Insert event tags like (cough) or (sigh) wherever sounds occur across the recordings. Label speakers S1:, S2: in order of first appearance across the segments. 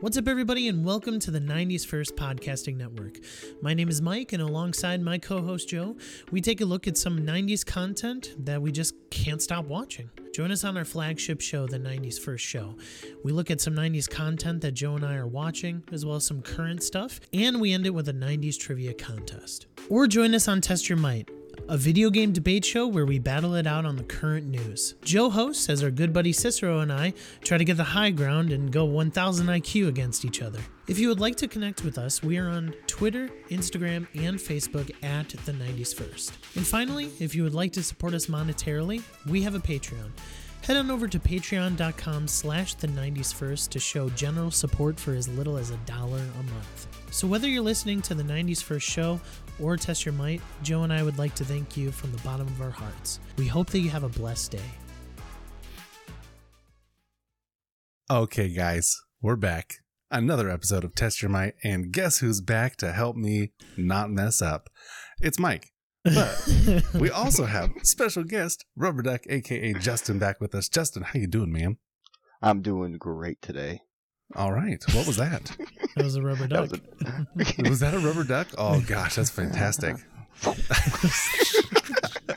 S1: What's up, everybody, and welcome to the 90s First Podcasting Network. My name is Mike, and alongside my co host Joe, we take a look at some 90s content that we just can't stop watching. Join us on our flagship show, The 90s First Show. We look at some 90s content that Joe and I are watching, as well as some current stuff, and we end it with a 90s trivia contest. Or join us on Test Your Might, a video game debate show where we battle it out on the current news. Joe hosts as our good buddy Cicero and I try to get the high ground and go 1000 IQ against each other. If you would like to connect with us, we are on Twitter, Instagram, and Facebook at the 90s First. And finally, if you would like to support us monetarily, we have a Patreon. Head on over to patreon.com slash the 90s first to show general support for as little as a dollar a month. So whether you're listening to the 90s first show or Test Your Might, Joe and I would like to thank you from the bottom of our hearts. We hope that you have a blessed day.
S2: Okay, guys, we're back. Another episode of Test Your Might, and guess who's back to help me not mess up? It's Mike. But (laughs) we also have special guest Rubber Duck, aka Justin, back with us. Justin, how you doing, man?
S3: I'm doing great today.
S2: All right. What was that?
S1: That was a rubber duck.
S3: That was a-
S2: was that a rubber duck? Oh (laughs) gosh, that's fantastic. (laughs)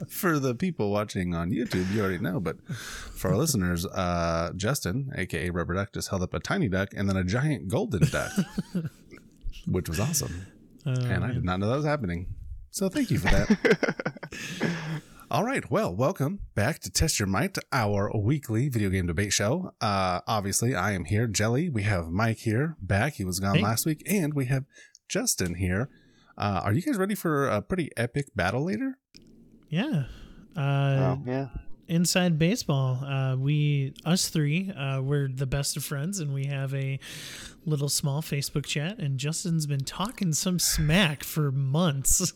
S2: for the people watching on YouTube, you already know, but for our listeners, uh, Justin, aka Rubber Duck, just held up a tiny duck and then a giant golden duck, (laughs) which was awesome.
S1: Oh,
S2: and I did not know that was happening. So thank you for that. All right. Well, welcome back to Test Your Might, our weekly video game debate show. Uh, obviously, I am here. Jelly, we have Mike here back. He was gone
S1: Hey.
S2: last week. And we have Justin here. Uh, are you guys ready for a pretty epic battle later?
S1: Yeah. Uh,
S3: well, yeah.
S1: Inside baseball uh we us three uh we're the best of friends and we have a little small facebook chat and justin's been talking some smack for months (laughs)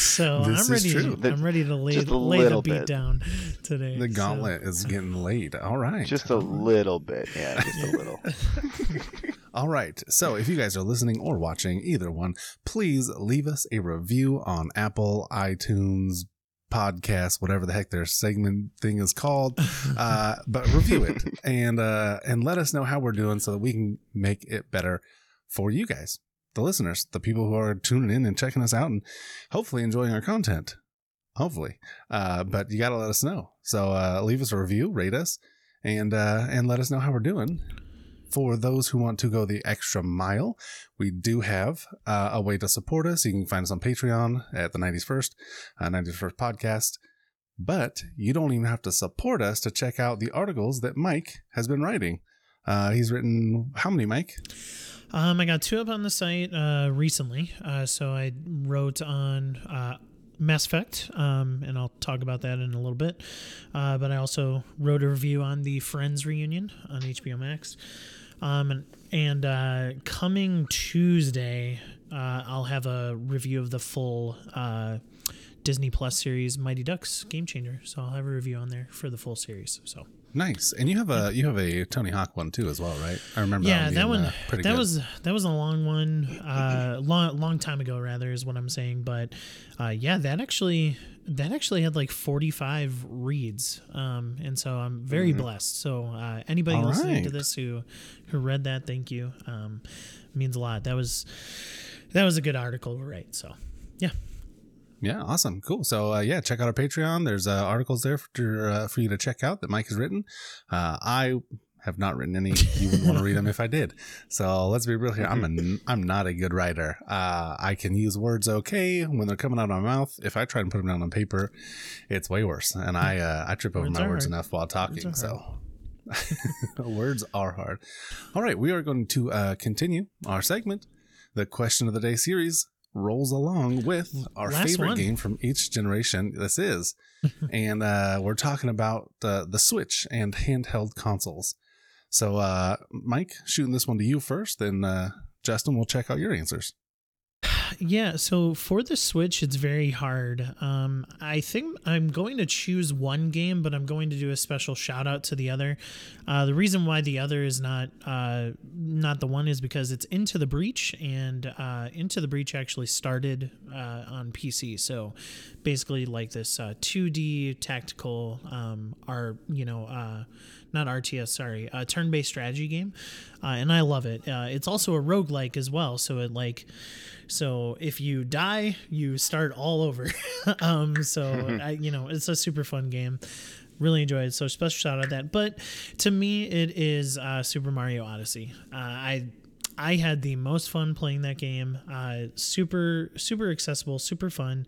S1: so
S2: This
S1: i'm ready
S2: true.
S1: i'm ready to lay, lay the beat
S3: bit.
S1: down today
S2: The
S1: so-
S2: gauntlet is getting laid. All right.
S3: Just a little bit. Yeah, just a little. (laughs) (laughs)
S2: All right. So if you guys are listening or watching either one, please leave us a review on Apple, iTunes, podcast, whatever the heck their segment thing is called. (laughs) Uh, but review it and uh, and let us know how we're doing so that we can make it better for you guys, the listeners, the people who are tuning in and checking us out and hopefully enjoying our content. Hopefully. Uh, but you gotta let us know. So uh, leave us a review, rate us, and uh, and let us know how we're doing. For those who want to go the extra mile, we do have uh, a way to support us. You can find us on Patreon at the 90s First, uh, 90s First Podcast. But you don't even have to support us to check out the articles that Mike has been writing. Uh, he's written how many, Mike?
S1: um i got two up on the site uh recently uh so i wrote on uh Mass Effect, um, and I'll talk about that in a little bit. Uh, but I also wrote a review on the Friends reunion on HBO Max. Um, and uh, coming Tuesday, uh, I'll have a review of the full uh, Disney Plus series Mighty Ducks Game Changer. So I'll have a review on there for the full series. So
S2: Nice, and you have a you have a Tony Hawk one too as well, right? I remember.
S1: yeah, that
S2: being,
S1: one
S2: uh,
S1: that
S2: good.
S1: was that was a long one, uh, (laughs) long long time ago rather is what I'm saying. But uh, yeah, that actually that actually had like 45 reads, um, and so I'm very blessed. So uh, anybody
S2: Mm-hmm. All
S1: listening to this who who read that, thank you. Um, means a lot. That was that was a good article to write. So yeah,
S2: Yeah, awesome, cool. So uh, yeah, check out our Patreon. There's uh, articles there for uh, for you to check out that Mike has written. Uh, I have not written any. You wouldn't want to read them if I did. So let's be real here. I'm a I'm not a good writer. Uh, I can use words okay when they're coming out of my mouth. If I try and put them down on paper, it's way worse. And I uh, I trip over
S1: Words
S2: my words
S1: hard.
S2: enough while talking. So. (laughs) words are hard. All right, we are going to uh, continue our segment. The question of the day series rolls along with our
S1: Last
S2: favorite
S1: one.
S2: game from each generation. This is, (laughs) and uh, we're talking about uh, the Switch and handheld consoles. So, uh, Mike, shooting this one to you first, then uh, Justin, we'll check out your answers.
S1: Yeah, so for the Switch, it's very hard. Um, I think I'm going to choose one game, but I'm going to do a special shout out to the other. Uh, the reason why the other is not uh, not the one is because it's Into the Breach, and uh, Into the Breach actually started uh, on PC. So basically, like this uh, 2D tactical, um, are you know uh, not RTS, sorry, a turn-based strategy game, uh, and I love it. Uh, it's also a roguelike as well, so it like, so if you die, you start all over. (laughs) um, so (laughs) I, you know, it's a super fun game. Really enjoyed it. So special shout out to that. But to me, it is uh, Super Mario Odyssey. Uh, I I had the most fun playing that game. Uh, super, super accessible, super fun,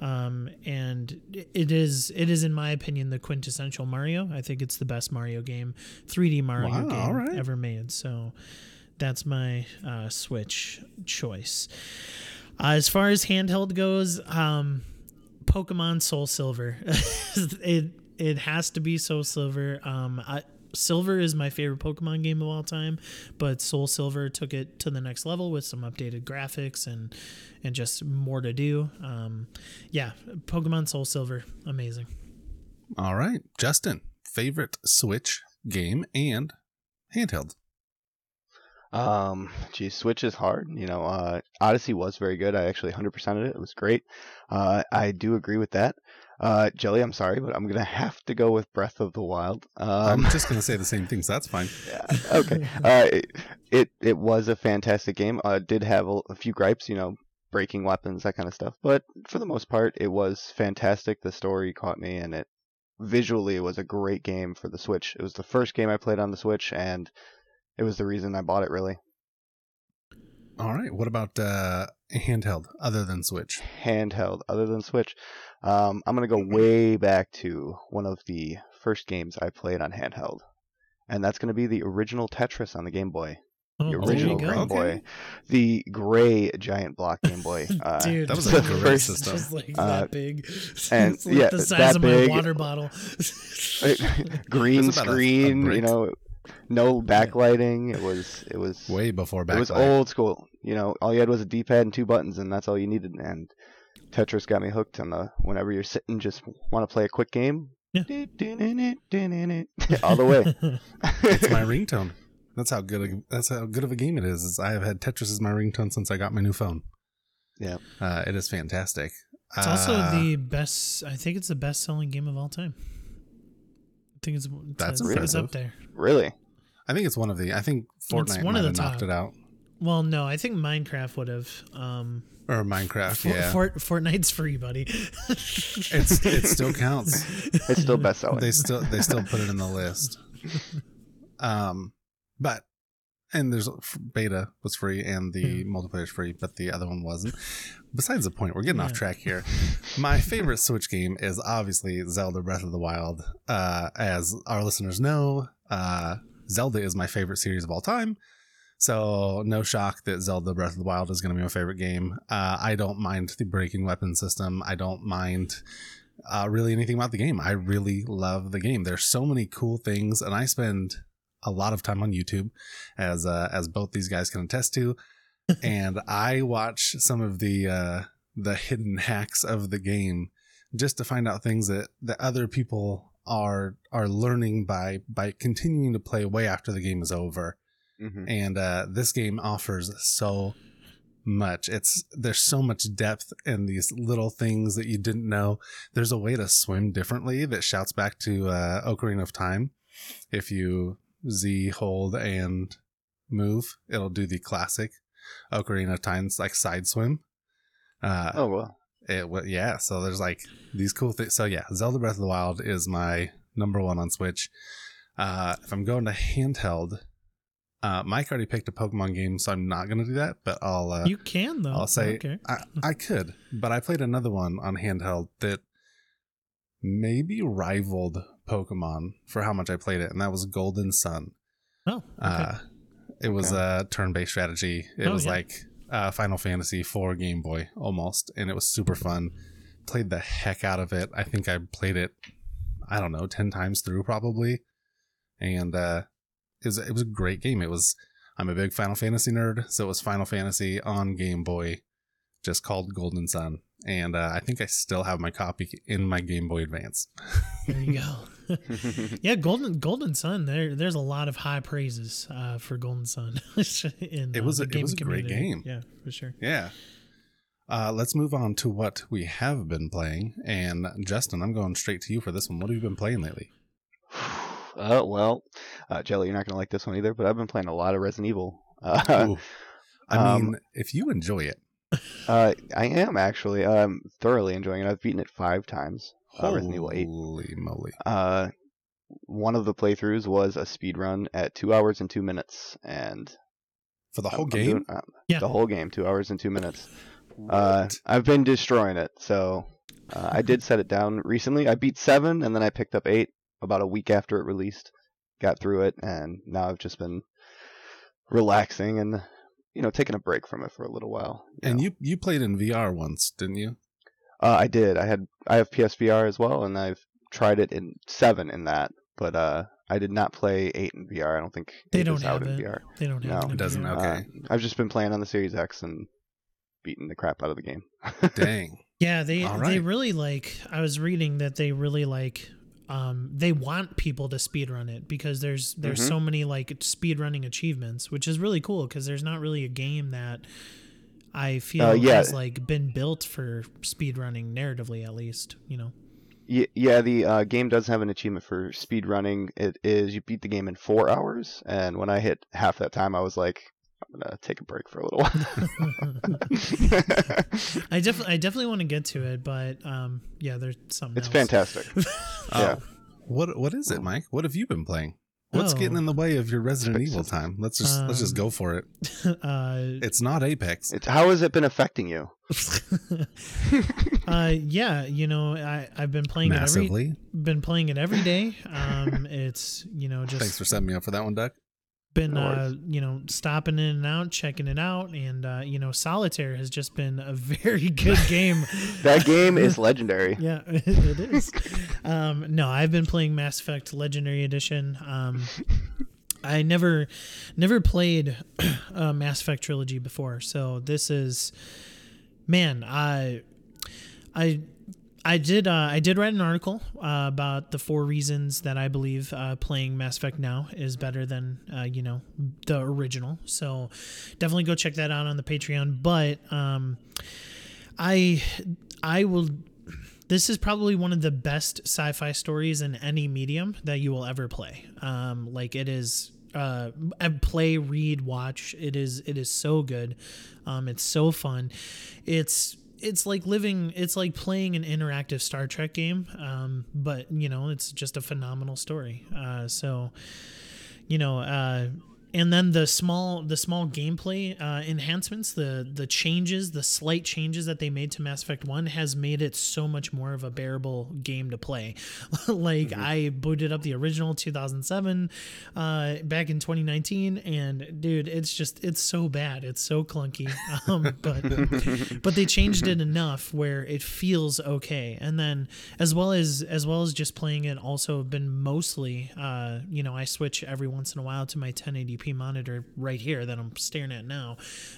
S1: um, and it is it is in my opinion the quintessential Mario. I think it's the best Mario game, 3D Mario
S2: Wow,
S1: game
S2: right.
S1: ever made. So that's my uh, Switch choice. Uh, as far as handheld goes, um, Pokemon Soul Silver. (laughs) it it has to be Soul Silver. Um, I, Silver is my favorite Pokemon game of all time, but Soul Silver took it to the next level with some updated graphics and and just more to do. Um, yeah, Pokemon Soul Silver, amazing.
S2: All right, Justin, favorite Switch game and handheld.
S3: Um, geez, Switch is hard. You know, uh, Odyssey was very good. I actually 100%ed it. It was great. Uh, I do agree with that. Uh, Jelly, I'm sorry, but I'm gonna (laughs) have to go with Breath of the Wild.
S2: I'm
S3: Um,
S2: just gonna say the same thing, so that's fine. (laughs)
S3: yeah, okay. Uh, it, it it was a fantastic game. Uh, did have a, a few gripes, you know, breaking weapons, that kind of stuff. But for the most part, it was fantastic. The story caught me, and it visually it was a great game for the Switch. It was the first game I played on the Switch, and it was the reason I bought it. Really,
S2: All right, what about uh, handheld other than Switch?
S3: handheld other than Switch. Um, I'm gonna go way back to one of the first games I played on handheld, and that's gonna be the original Tetris on the Game Boy.
S1: Oh,
S3: The
S1: there
S3: original. Game
S2: Okay.
S3: Boy, the gray giant block Game Boy. (laughs) Uh,
S1: Dude,
S2: that was
S3: a
S1: the
S3: great
S1: first-
S2: system.
S1: Just like
S3: Uh,
S1: that big, (laughs)
S3: and,
S1: It's like
S3: yeah,
S1: the size
S3: that
S1: of
S3: big.
S1: my water bottle. (laughs)
S3: green
S2: It's about a- a
S3: screen, you know, no backlighting. It was it was
S2: Way before back.
S3: it was old school. You know, all you had was a D-pad and two buttons, and that's all you needed. And Tetris got me hooked on the whenever you're sitting, just want to play a quick game.
S1: Yeah. (laughs)
S3: all the way. (laughs)
S2: It's my ringtone. That's how good. A, that's how good of a game it is. is I have had Tetris as my ringtone since I got my new phone.
S3: Yeah.
S2: uh, it is fantastic.
S1: It's also
S2: Uh,
S1: the best. I think it's the best-selling game of all time. I think it's
S2: That's
S1: it's, it's up there.
S3: really?
S2: I think it's one of the. I think Fortnite
S1: one
S2: might
S1: of
S2: have
S1: the
S2: knocked it out,
S1: Well, no, I think Minecraft would have. Um,
S2: or Minecraft.
S1: For,
S2: yeah,
S1: Fort, Fortnite's free, buddy.
S2: it's it (laughs) still counts.
S3: It's still best selling.
S2: they still they still put it in the list. (laughs) Um, but and there's beta was free and the multiplayer's free, but the other one wasn't. Besides the point, we're getting off track here. My (laughs) favorite Switch game is obviously Zelda Breath of the Wild. Uh, as our listeners know, uh, Zelda is my favorite series of all time. So no shock that Zelda Breath of the Wild is going to be my favorite game. Uh, I don't mind the breaking weapon system. I don't mind uh, really anything about the game. I really love the game. There's so many cool things, and I spend a lot of time on YouTube, as uh, as both these guys can attest to. (laughs) and I watch some of the uh, the hidden (laughs) hacks of the game just to find out things that that other people are are learning by by continuing to play way after the game is over
S3: Mhm.
S2: and uh, this game offers so much it's there's so much depth in these little things that you didn't know there's a way to swim differently that shouts back to uh, ocarina of time if you z hold and move it'll do the classic ocarina of time's like side swim uh
S3: Oh well.
S2: it wa- yeah so there's like these cool things so yeah zelda breath of the wild is my number one on switch uh if i'm going to handheld uh mike already picked a pokemon game so i'm not gonna do that but i'll uh
S1: you can though.
S2: i'll say
S1: Okay.
S2: I, I could but i played another one on handheld that maybe rivaled pokemon for how much i played it and that was golden sun
S1: Oh. Okay.
S2: uh, it was
S3: Okay.
S2: a turn-based strategy. It
S1: Oh,
S2: was
S1: yeah.
S2: like uh, Final Fantasy IV Game Boy almost, and it was super fun. Played the heck out of it. I think I played it, I don't know, ten times through probably, and uh, it was it was a great game. It was. I'm a big Final Fantasy nerd, so it was Final Fantasy on Game Boy, just called Golden Sun, and uh, I think I still have my copy in my Game Boy Advance.
S1: There you go. (laughs) (laughs) yeah, Golden Golden Sun. There, there's a lot of high praises uh, for Golden Sun. (laughs) in,
S2: It
S1: uh,
S2: was
S1: the
S2: a- it was a great game.
S1: Yeah, for sure.
S2: Yeah. Uh, let's move on to what we have been playing. And Justin, I'm going straight to you for this one. What have you been playing lately? (sighs)
S3: uh, well, uh, Jelly, you're not gonna like this one either, but I've been playing a lot of Resident Evil. (laughs) Uh,
S2: I
S3: um,
S2: mean, if you enjoy it,
S3: uh, I am actually I'm thoroughly enjoying it. I've beaten it five times. Uh, Resident Evil 8.
S2: holy moly.
S3: Uh, one of the playthroughs was a speed run at two hours and two minutes, and
S2: For the whole
S3: I'm
S2: game?
S3: doing- uh,
S1: Yeah.
S3: the whole game, two hours and two minutes. Uh, I've been destroying it. So uh, I did set it down recently. I beat seven, and then I picked up eight about a week after it released. Got through it, and now I've just been relaxing and you know taking a break from it for a little while.
S2: and
S3: know.
S2: you you played in VR once, didn't you?
S3: Uh, I did. I had I have PSVR as well, and I've tried it in seven in that, but uh, I did not play eight in VR. I don't think
S1: They don't
S3: is out
S1: have
S3: in
S1: it.
S3: VR.
S1: They don't have
S3: No,
S1: it. in
S2: it doesn't. Okay.
S3: Uh, I've just been playing on the Series X and beating the crap out of the game.
S2: Dang. (laughs)
S1: Yeah, they
S2: All
S1: they really like. I was reading that they really like. Um, they want people to speedrun it because there's there's
S3: Mhm.
S1: so many like speedrunning achievements, which is really cool because there's not really a game that I feel
S3: Uh, yeah.
S1: has like been built for speedrunning narratively at least. You know.
S3: Ye- Yeah, the uh, game does have an achievement for speed running. It is you beat the game in four hours, and when I hit half that time, I was like, I'm gonna take a break for a little while. (laughs)
S1: I definitely I definitely want to get to it, but um, yeah, there's something.
S3: it's
S1: else.
S3: fantastic. (laughs) Yeah.
S2: Oh. What what is it, Mike? What have you been playing? What's
S1: Oh.
S2: getting in the way of your Resident Evil time? Let's just let's just
S1: Um,
S2: go for it. (laughs)
S1: uh,
S2: It's not Apex.
S3: It's how has it been affecting you? (laughs)
S1: uh, yeah, you know, I I've been playing it every
S2: Massively.
S1: been playing it every day. (laughs) Um, it's you know just
S2: Thanks for setting me up for that one, Duck.
S1: Been
S3: No
S1: uh, you know stopping in and out, checking it out, and uh, you know Solitaire has just been a (laughs) very good game. (laughs)
S3: That game is legendary. (laughs)
S1: yeah, it is. Um, no, I've been playing Mass Effect Legendary Edition. Um, I never never played a (clears throat) Mass Effect trilogy before, so this is man, I I I did uh, I did write an article uh, about the four reasons that I believe uh, playing Mass Effect now is better than uh, you know the original. So definitely go check that out on the Patreon. But um, I I will. This is probably one of the best sci-fi stories in any medium that you will ever play. Um, like it is uh play read watch it is it is so good um it's so fun it's it's like living it's like playing an interactive star trek game um but you know it's just a phenomenal story. Uh so you know uh and then the small the small gameplay uh, enhancements the the changes the slight changes that they made to mass effect 1 has made it so much more of a bearable game to play. (laughs) Like i booted up the original 2007 uh, back in 2019 and dude it's just it's so bad. It's so clunky. (laughs) Um, but (laughs) but they changed it enough where it feels okay. And then as well as as well as just playing it also been mostly uh, you know i switch every once in a while to my 1080p monitor right here that i'm staring at now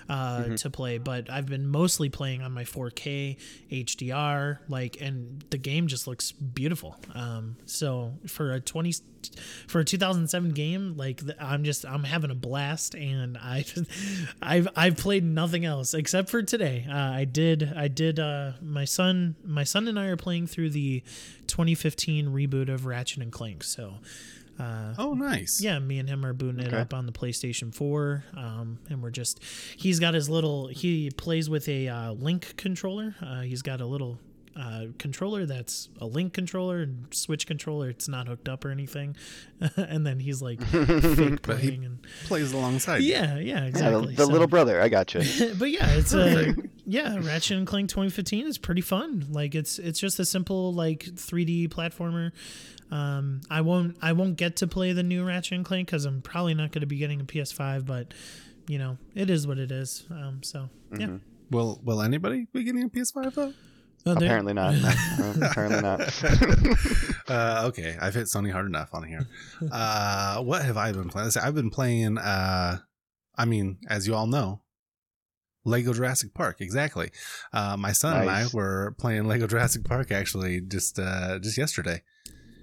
S1: uh, to play but i've been mostly playing on my 4k hdr like and the game just looks beautiful. Um, so for a 20 for a 2007 game like i'm just i'm having a blast and (laughs) i i've i've played nothing else except for today. Uh, i did i did uh my son my son and i are playing through the 2015 reboot of ratchet and clank so uh
S2: Oh, nice.
S1: yeah, me and him are booting it up on the PlayStation 4, um, and we're just. He's got his little. He plays with a uh, Link controller. Uh, he's got a little uh, controller that's a Link controller and Switch controller. It's not hooked up or anything, (laughs) and then he's like fake (laughs)
S2: But he-
S1: playing and
S2: Plays alongside. you.
S1: yeah, yeah,
S3: Yeah,
S1: exactly.
S3: the, the
S1: So-
S3: little brother. I got you. (laughs)
S1: but yeah, it's uh,
S2: Perfect.
S1: yeah, Ratchet and Clank 2015 is pretty fun. Like it's it's just a simple like 3D platformer. Um, I won't I won't get to play the new Ratchet and Clank because I'm probably not going to be getting a PS5, but you know it is what it is. Um, so yeah,
S3: Mhm.
S2: Will Will anybody be getting a PS5 though?
S1: Oh,
S3: Apparently not. No, (laughs) apparently not. (laughs)
S2: uh, okay, I've hit Sony hard enough on here. Uh, what have I been playing? I've been playing. Uh, I mean, as you all know, Lego Jurassic Park, exactly. Uh, my son and I were playing Lego Jurassic Park actually just uh, just yesterday,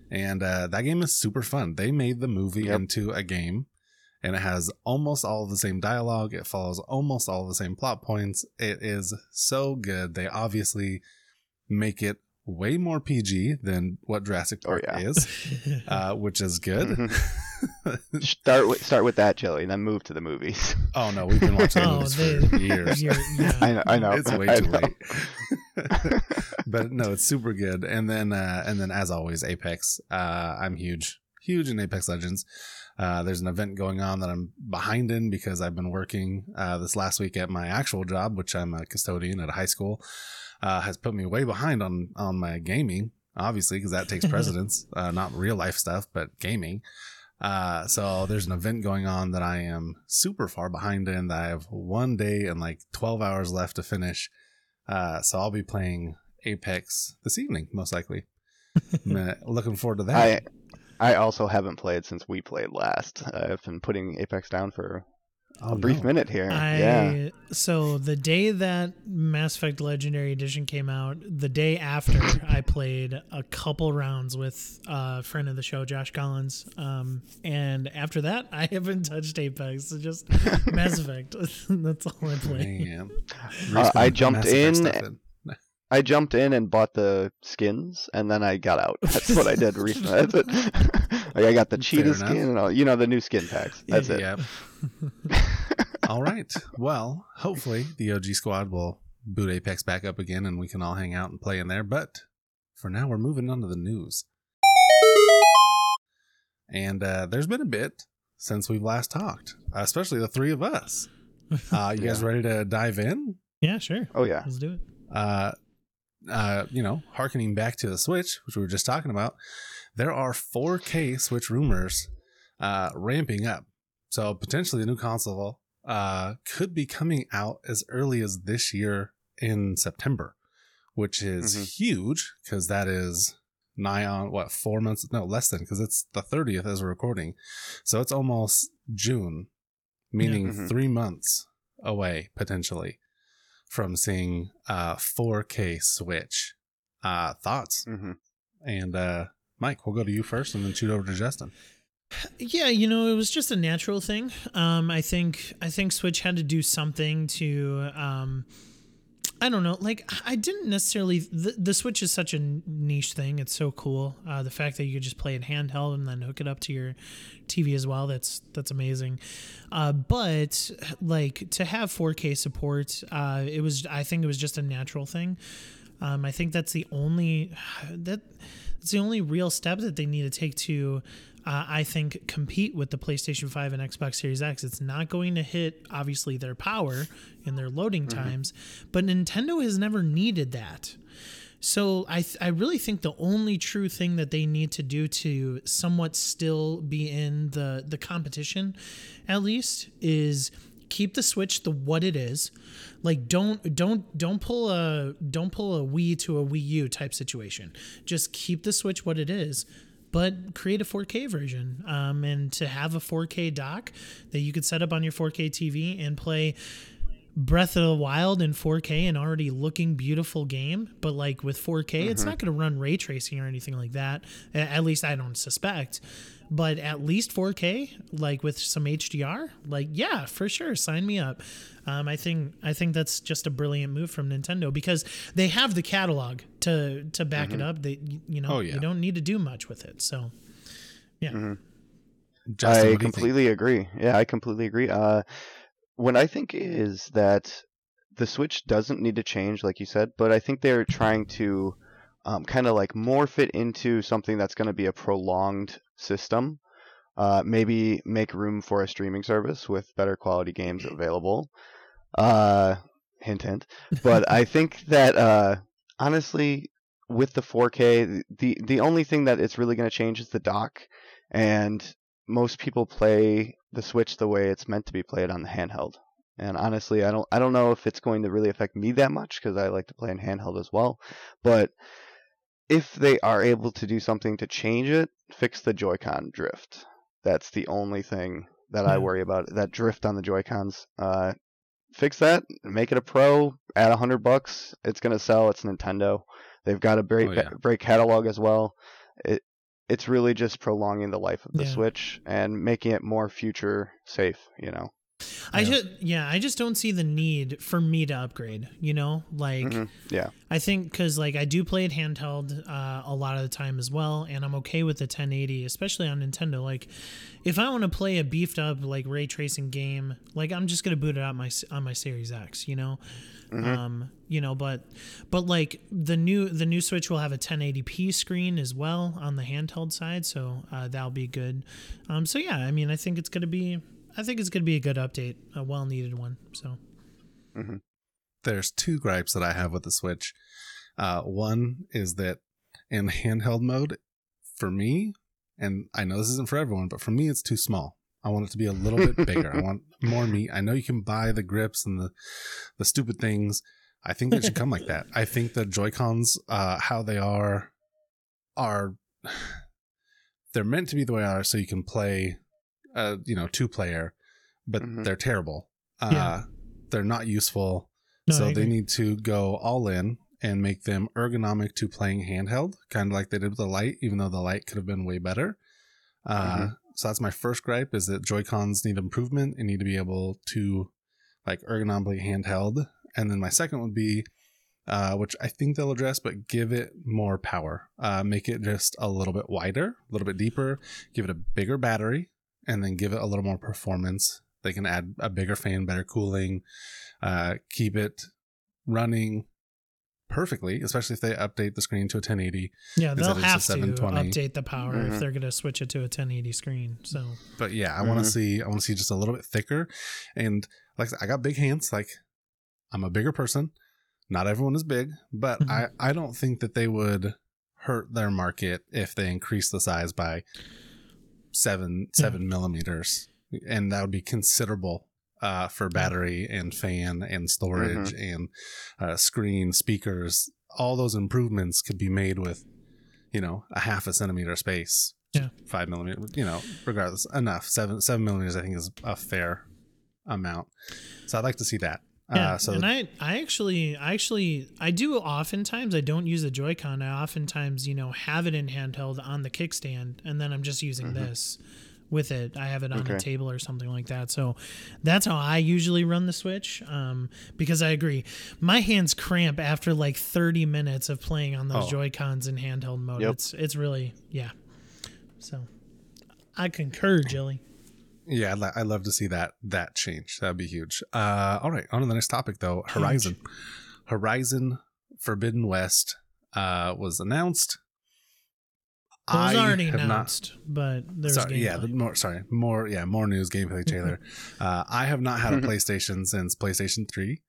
S2: and uh, that game is super fun. They made the movie
S3: Yep.
S2: into a game, and it has almost all the same dialogue. It follows almost all the same plot points. It is so good. They obviously make it way more PG than what Jurassic
S3: Oh,
S2: Park
S3: yeah.
S2: is, (laughs) uh, which is good.
S3: Mhm. (laughs) start with start with that jelly, then move to the movies.
S2: oh no, we've been watching
S1: Oh,
S2: movies
S1: they-
S2: for years.
S1: Yeah.
S3: I know. I know.
S2: It's way
S3: I
S2: too
S3: know.
S2: late. (laughs) but no, it's super good. And then uh and then as always, Apex. Uh I'm huge. Huge in Apex Legends. Uh there's an event going on that I'm behind in because I've been working uh this last week at my actual job, which I'm a custodian at a high school. Uh has put me way behind on on my gaming, obviously, because that takes (laughs) precedence. uh not real life stuff, but gaming. Uh, so there's an event going on that I am super far behind in that I have one day and like 12 hours left to finish. Uh, so I'll be playing Apex this evening, most likely. (laughs) Looking forward to that.
S3: I I also haven't played since we played last. I've been putting Apex down for
S2: Oh,
S3: a brief
S2: no.
S3: minute here.
S1: I
S3: yeah.
S1: so the day that Mass Effect Legendary Edition came out, the day after I played a couple rounds with a friend of the show, Josh Collins. Um, and after that, (laughs) I haven't touched Apex. So just Mass (laughs) Effect. (laughs) That's all I play.
S2: Man.
S3: Uh, I jumped in-
S2: in.
S3: I jumped in and bought the skins, and then I got out. That's what I did recently. That's it. Like I got the
S2: Fair
S3: cheetah
S2: enough.
S3: skin and all, you know, the new skin packs. That's it.
S2: Yep. (laughs) all right. Well, hopefully the OG squad will boot Apex back up again and we can all hang out and play in there. But for now, we're moving on to the news. And uh, there's been a bit since we've last talked, uh, especially the three of us. (laughs) Uh, you guys ready to dive in?
S1: Yeah, sure.
S3: Oh yeah.
S1: Let's do it.
S2: uh, uh, you know, harkening back to the Switch, which we were just talking about, there are 4K Switch rumors uh, ramping up. So potentially the new console uh, could be coming out as early as this year in September, which is
S3: Mhm.
S2: huge because that is nigh on what four months? No, less than because it's the 30th as we're recording. So it's almost June, meaning
S3: Mhm.
S2: three months away potentially from seeing uh 4K Switch. Uh thoughts?
S3: hmm
S2: And uh Mike, we'll go to you first and then shoot over to Justin.
S1: Yeah, you know, it was just a natural thing. Um, I think I think Switch had to do something to um, I don't know. Like I didn't necessarily. The, the Switch is such a niche thing. It's so cool. Uh, the fact that you could just play it handheld and then hook it up to your TV as well. That's that's amazing. Uh, but like to have 4K support, uh, it was. I think it was just a natural thing. Um, I think that's the only that it's the only real step that they need to take to, uh, I think, compete with the PlayStation 5 and Xbox Series X. It's not going to hit, obviously, their power and their loading times, but Nintendo has never needed that. So I, th- I really think the only true thing that they need to do to somewhat still be in the the competition, at least, is keep the Switch the what it is. Like don't don't don't pull a don't pull a Wii to a Wii U type situation. Just keep the Switch what it is. But create a 4K version, um, and to have a 4K dock that you could set up on your 4K TV and play Breath of the Wild in 4K, an already looking beautiful game, but like with 4K, it's not going to run ray tracing or anything like that. At least I don't suspect. But at least 4K, like with some HDR, like yeah, for sure, sign me up. Um, I think I think that's just a brilliant move from Nintendo because they have the catalog to to back it up. They you know
S2: Oh, yeah.
S1: you don't need to do much with it. So
S2: Justin,
S3: I
S2: what do think?
S3: completely agree. Yeah, I completely agree. Uh, what I think is that the Switch doesn't need to change, like you said, but I think they're trying to um, kind of like morph it into something that's going to be a prolonged system. Uh, maybe make room for a streaming service with better quality games (laughs) available. Uh, hint, hint. But I (laughs) think that uh, honestly, with the 4K, the the only thing that it's really going to change is the dock, and most people play the Switch the way it's meant to be played on the handheld. And honestly, I don't I don't know if it's going to really affect me that much because I like to play in handheld as well. But if they are able to do something to change it, fix the Joy-Con drift. That's the only thing that I worry about. That drift on the Joy-Cons. Uh, fix that, make it a pro, add a hundred bucks. It's gonna sell. It's Nintendo. They've got a great
S2: Oh, yeah.
S3: great catalog as well. It it's really just prolonging the life of the
S1: Yeah.
S3: Switch and making it more future safe. You know.
S1: I
S2: Yeah.
S1: just yeah, I just don't see the need for me to upgrade. You know, like
S3: Mhm. Yeah.
S1: I think because like I do play it handheld uh, a lot of the time as well, and I'm okay with the 1080, especially on Nintendo. Like, if I want to play a beefed up like ray tracing game, like I'm just gonna boot it out my on my Series X. You know, um, you know, but but like the new the new Switch will have a 1080p screen as well on the handheld side, so uh, that'll be good. Um, so yeah, I mean, I think it's gonna be I think it's gonna be a good update, a well needed one. So
S2: there's two gripes that I have with the Switch. Uh, one is that in handheld mode, for me, and I know this isn't for everyone, but for me, it's too small. I want it to be a little bit bigger. I (laughs) want more meat. I know you can buy the grips and the the stupid things. I think they should come like that. I think the Joy Cons, uh, how they are, are (sighs) they're meant to be the way they are, so you can play, uh, you know, two player, but
S3: Mhm.
S2: they're terrible. Uh,
S1: Yeah.
S2: They're not useful
S1: No,
S2: so they need to go all in and make them ergonomic to playing handheld, kind of like they did with the light, even though the light could have been way better. Uh,
S3: Mhm.
S2: So that's my first gripe: is that Joy Cons need improvement and need to be able to like ergonomically handheld. And then my second would be, uh, which I think they'll address, but give it more power. Uh, make it just a little bit wider, a little bit deeper. Give it a bigger battery, and then give it a little more performance. They can add a bigger fan, better cooling, uh, keep it running perfectly, especially if they update the screen to a 1080.
S1: Yeah,
S2: is
S1: they'll
S2: that a
S1: have to
S2: 720.
S1: update the power if
S3: Mhm.
S1: they're going to switch it to a 1080 screen. So
S2: But yeah, I want to see. I want to see just a little bit thicker, and like I said, I got big hands. Like I'm a bigger person. Not everyone is big, but
S1: Mhm.
S2: I I don't think that they would hurt their market if they increase the size by seven seven millimeters, and that would be considerable. Uh, for battery and fan and storage and uh, screen speakers, all those improvements could be made with, you know, a half a centimeter space
S1: Yeah.
S2: five millimeter, you know, regardless, enough. Seven seven millimeters, I think, is a fair amount. So I'd like to see that.
S1: Yeah,
S2: Uh, so
S1: and I I actually I actually I do oftentimes I don't use a Joy-Con. I oftentimes you know have it in handheld on the kickstand, and then I'm just using this with it. I have it on a table or something like that. So that's how I usually run the Switch. Um, because I agree, my hands cramp after like 30 minutes of playing on those
S2: Oh.
S1: Joy-Cons in handheld mode.
S3: Yep.
S1: It's it's really yeah. So I concur, Jelly.
S2: Yeah, I'd, li- I'd love to see that that change. That'd be huge. Uh, all right, on to the next topic though. Horizon, Horizon Forbidden West uh, was announced.
S1: It was
S2: I
S1: already
S2: have not-
S1: announced, but there's
S2: sorry, yeah,
S1: gameplay.
S2: the more sorry, more yeah, more news gameplay trailer. (laughs) uh, I have not had a (laughs) PlayStation since PlayStation Three,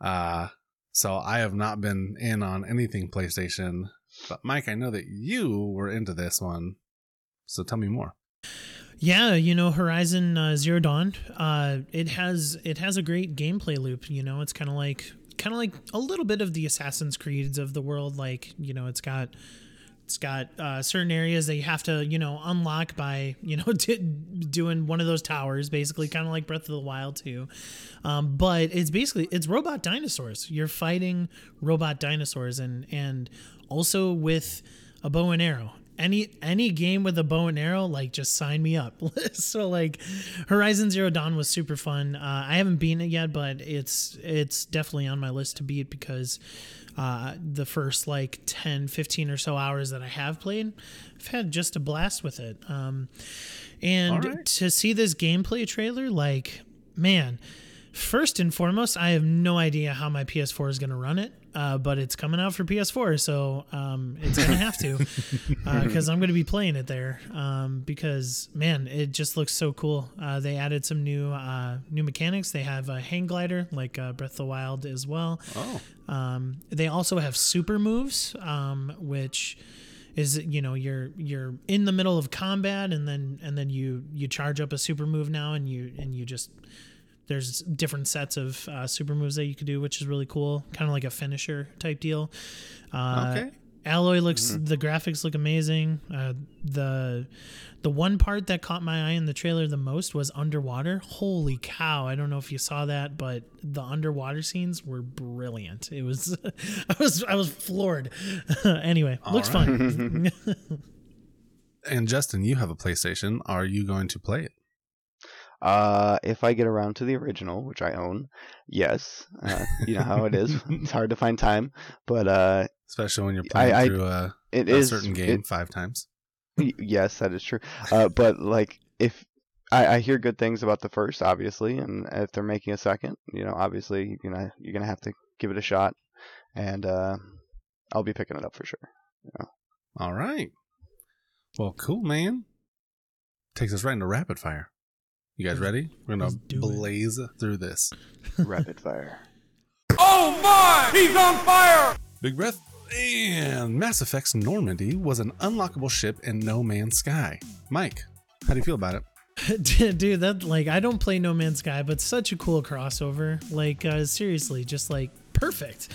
S2: uh, so I have not been in on anything PlayStation. But Mike, I know that you were into this one, so tell me more.
S1: Yeah, you know Horizon uh, Zero Dawn. Uh, it has it has a great gameplay loop. You know, it's kind of like kind of like a little bit of the Assassin's Creeds of the world. Like you know, it's got it's got uh, certain areas that you have to you know unlock by you know (laughs) t- doing one of those towers, basically kind of like Breath of the Wild too. Um, but it's basically it's robot dinosaurs. You're fighting robot dinosaurs and and also with a bow and arrow any any game with a bow and arrow like just sign me up. (laughs) So like horizon zero dawn was super fun. Uh, i haven't beaten it yet but it's it's definitely on my list to beat because uh, the first like 10 15 or so hours that i have played i've had just a blast with it. Um, and
S2: right.
S1: to see this gameplay trailer like man First and foremost, I have no idea how my PS4 is going to run it, uh, but it's coming out for PS4, so um, it's to have to (laughs) because I'm going to be playing it there. Um, because man, it just looks so cool. Uh, they added some new uh, new mechanics. They have a hang glider like uh, Breath of the Wild as well.
S2: Oh,
S1: Um, they also have super moves, um, which is you know you're you're in the middle of combat and then and then you you charge up a super move now and you and you just there's different sets of uh, super moves that you could do, which is really cool, kind of like a finisher type deal. Uh,
S2: Okay.
S1: Aloy looks
S3: Mhm.
S1: the graphics look amazing. Uh, the the one part that caught my eye in the trailer the most was underwater. Holy cow! I don't know if you saw that, but the underwater scenes were brilliant. It was (laughs) I was I was floored. (laughs) anyway,
S2: All
S1: looks
S2: right.
S1: fun. (laughs)
S2: And Justin, you have a PlayStation. Are you going to play it?
S3: Uh, if I get around to the original, which I own, yes. Uh, you know how it is. (laughs) it's hard to find time, but uh,
S2: Especially when you're playing
S3: I-
S2: through a,
S3: it
S2: a
S3: is
S2: certain
S3: it-
S2: game five times.
S3: Yes, that is true. Uh, but like, if I, I hear good things about the first, obviously, and if they're making a second, you know, obviously, you're gonna you're gonna have to give it a shot, and uh, I'll be picking it up for sure.
S2: All right. Well, cool, man. Takes us right into rapid fire. You guys ready? We're gonna
S1: Let's it.
S2: blaze through this. (laughs)
S3: Rapid fire.
S4: Oh my! He's on fire!
S2: Big breath. And Mass Effect's Normandy was an unlockable ship in No Man's Sky. Mike, how do you feel about it? (laughs)
S1: dude that like i don't play no man's sky but such a cool crossover like uh seriously just like perfect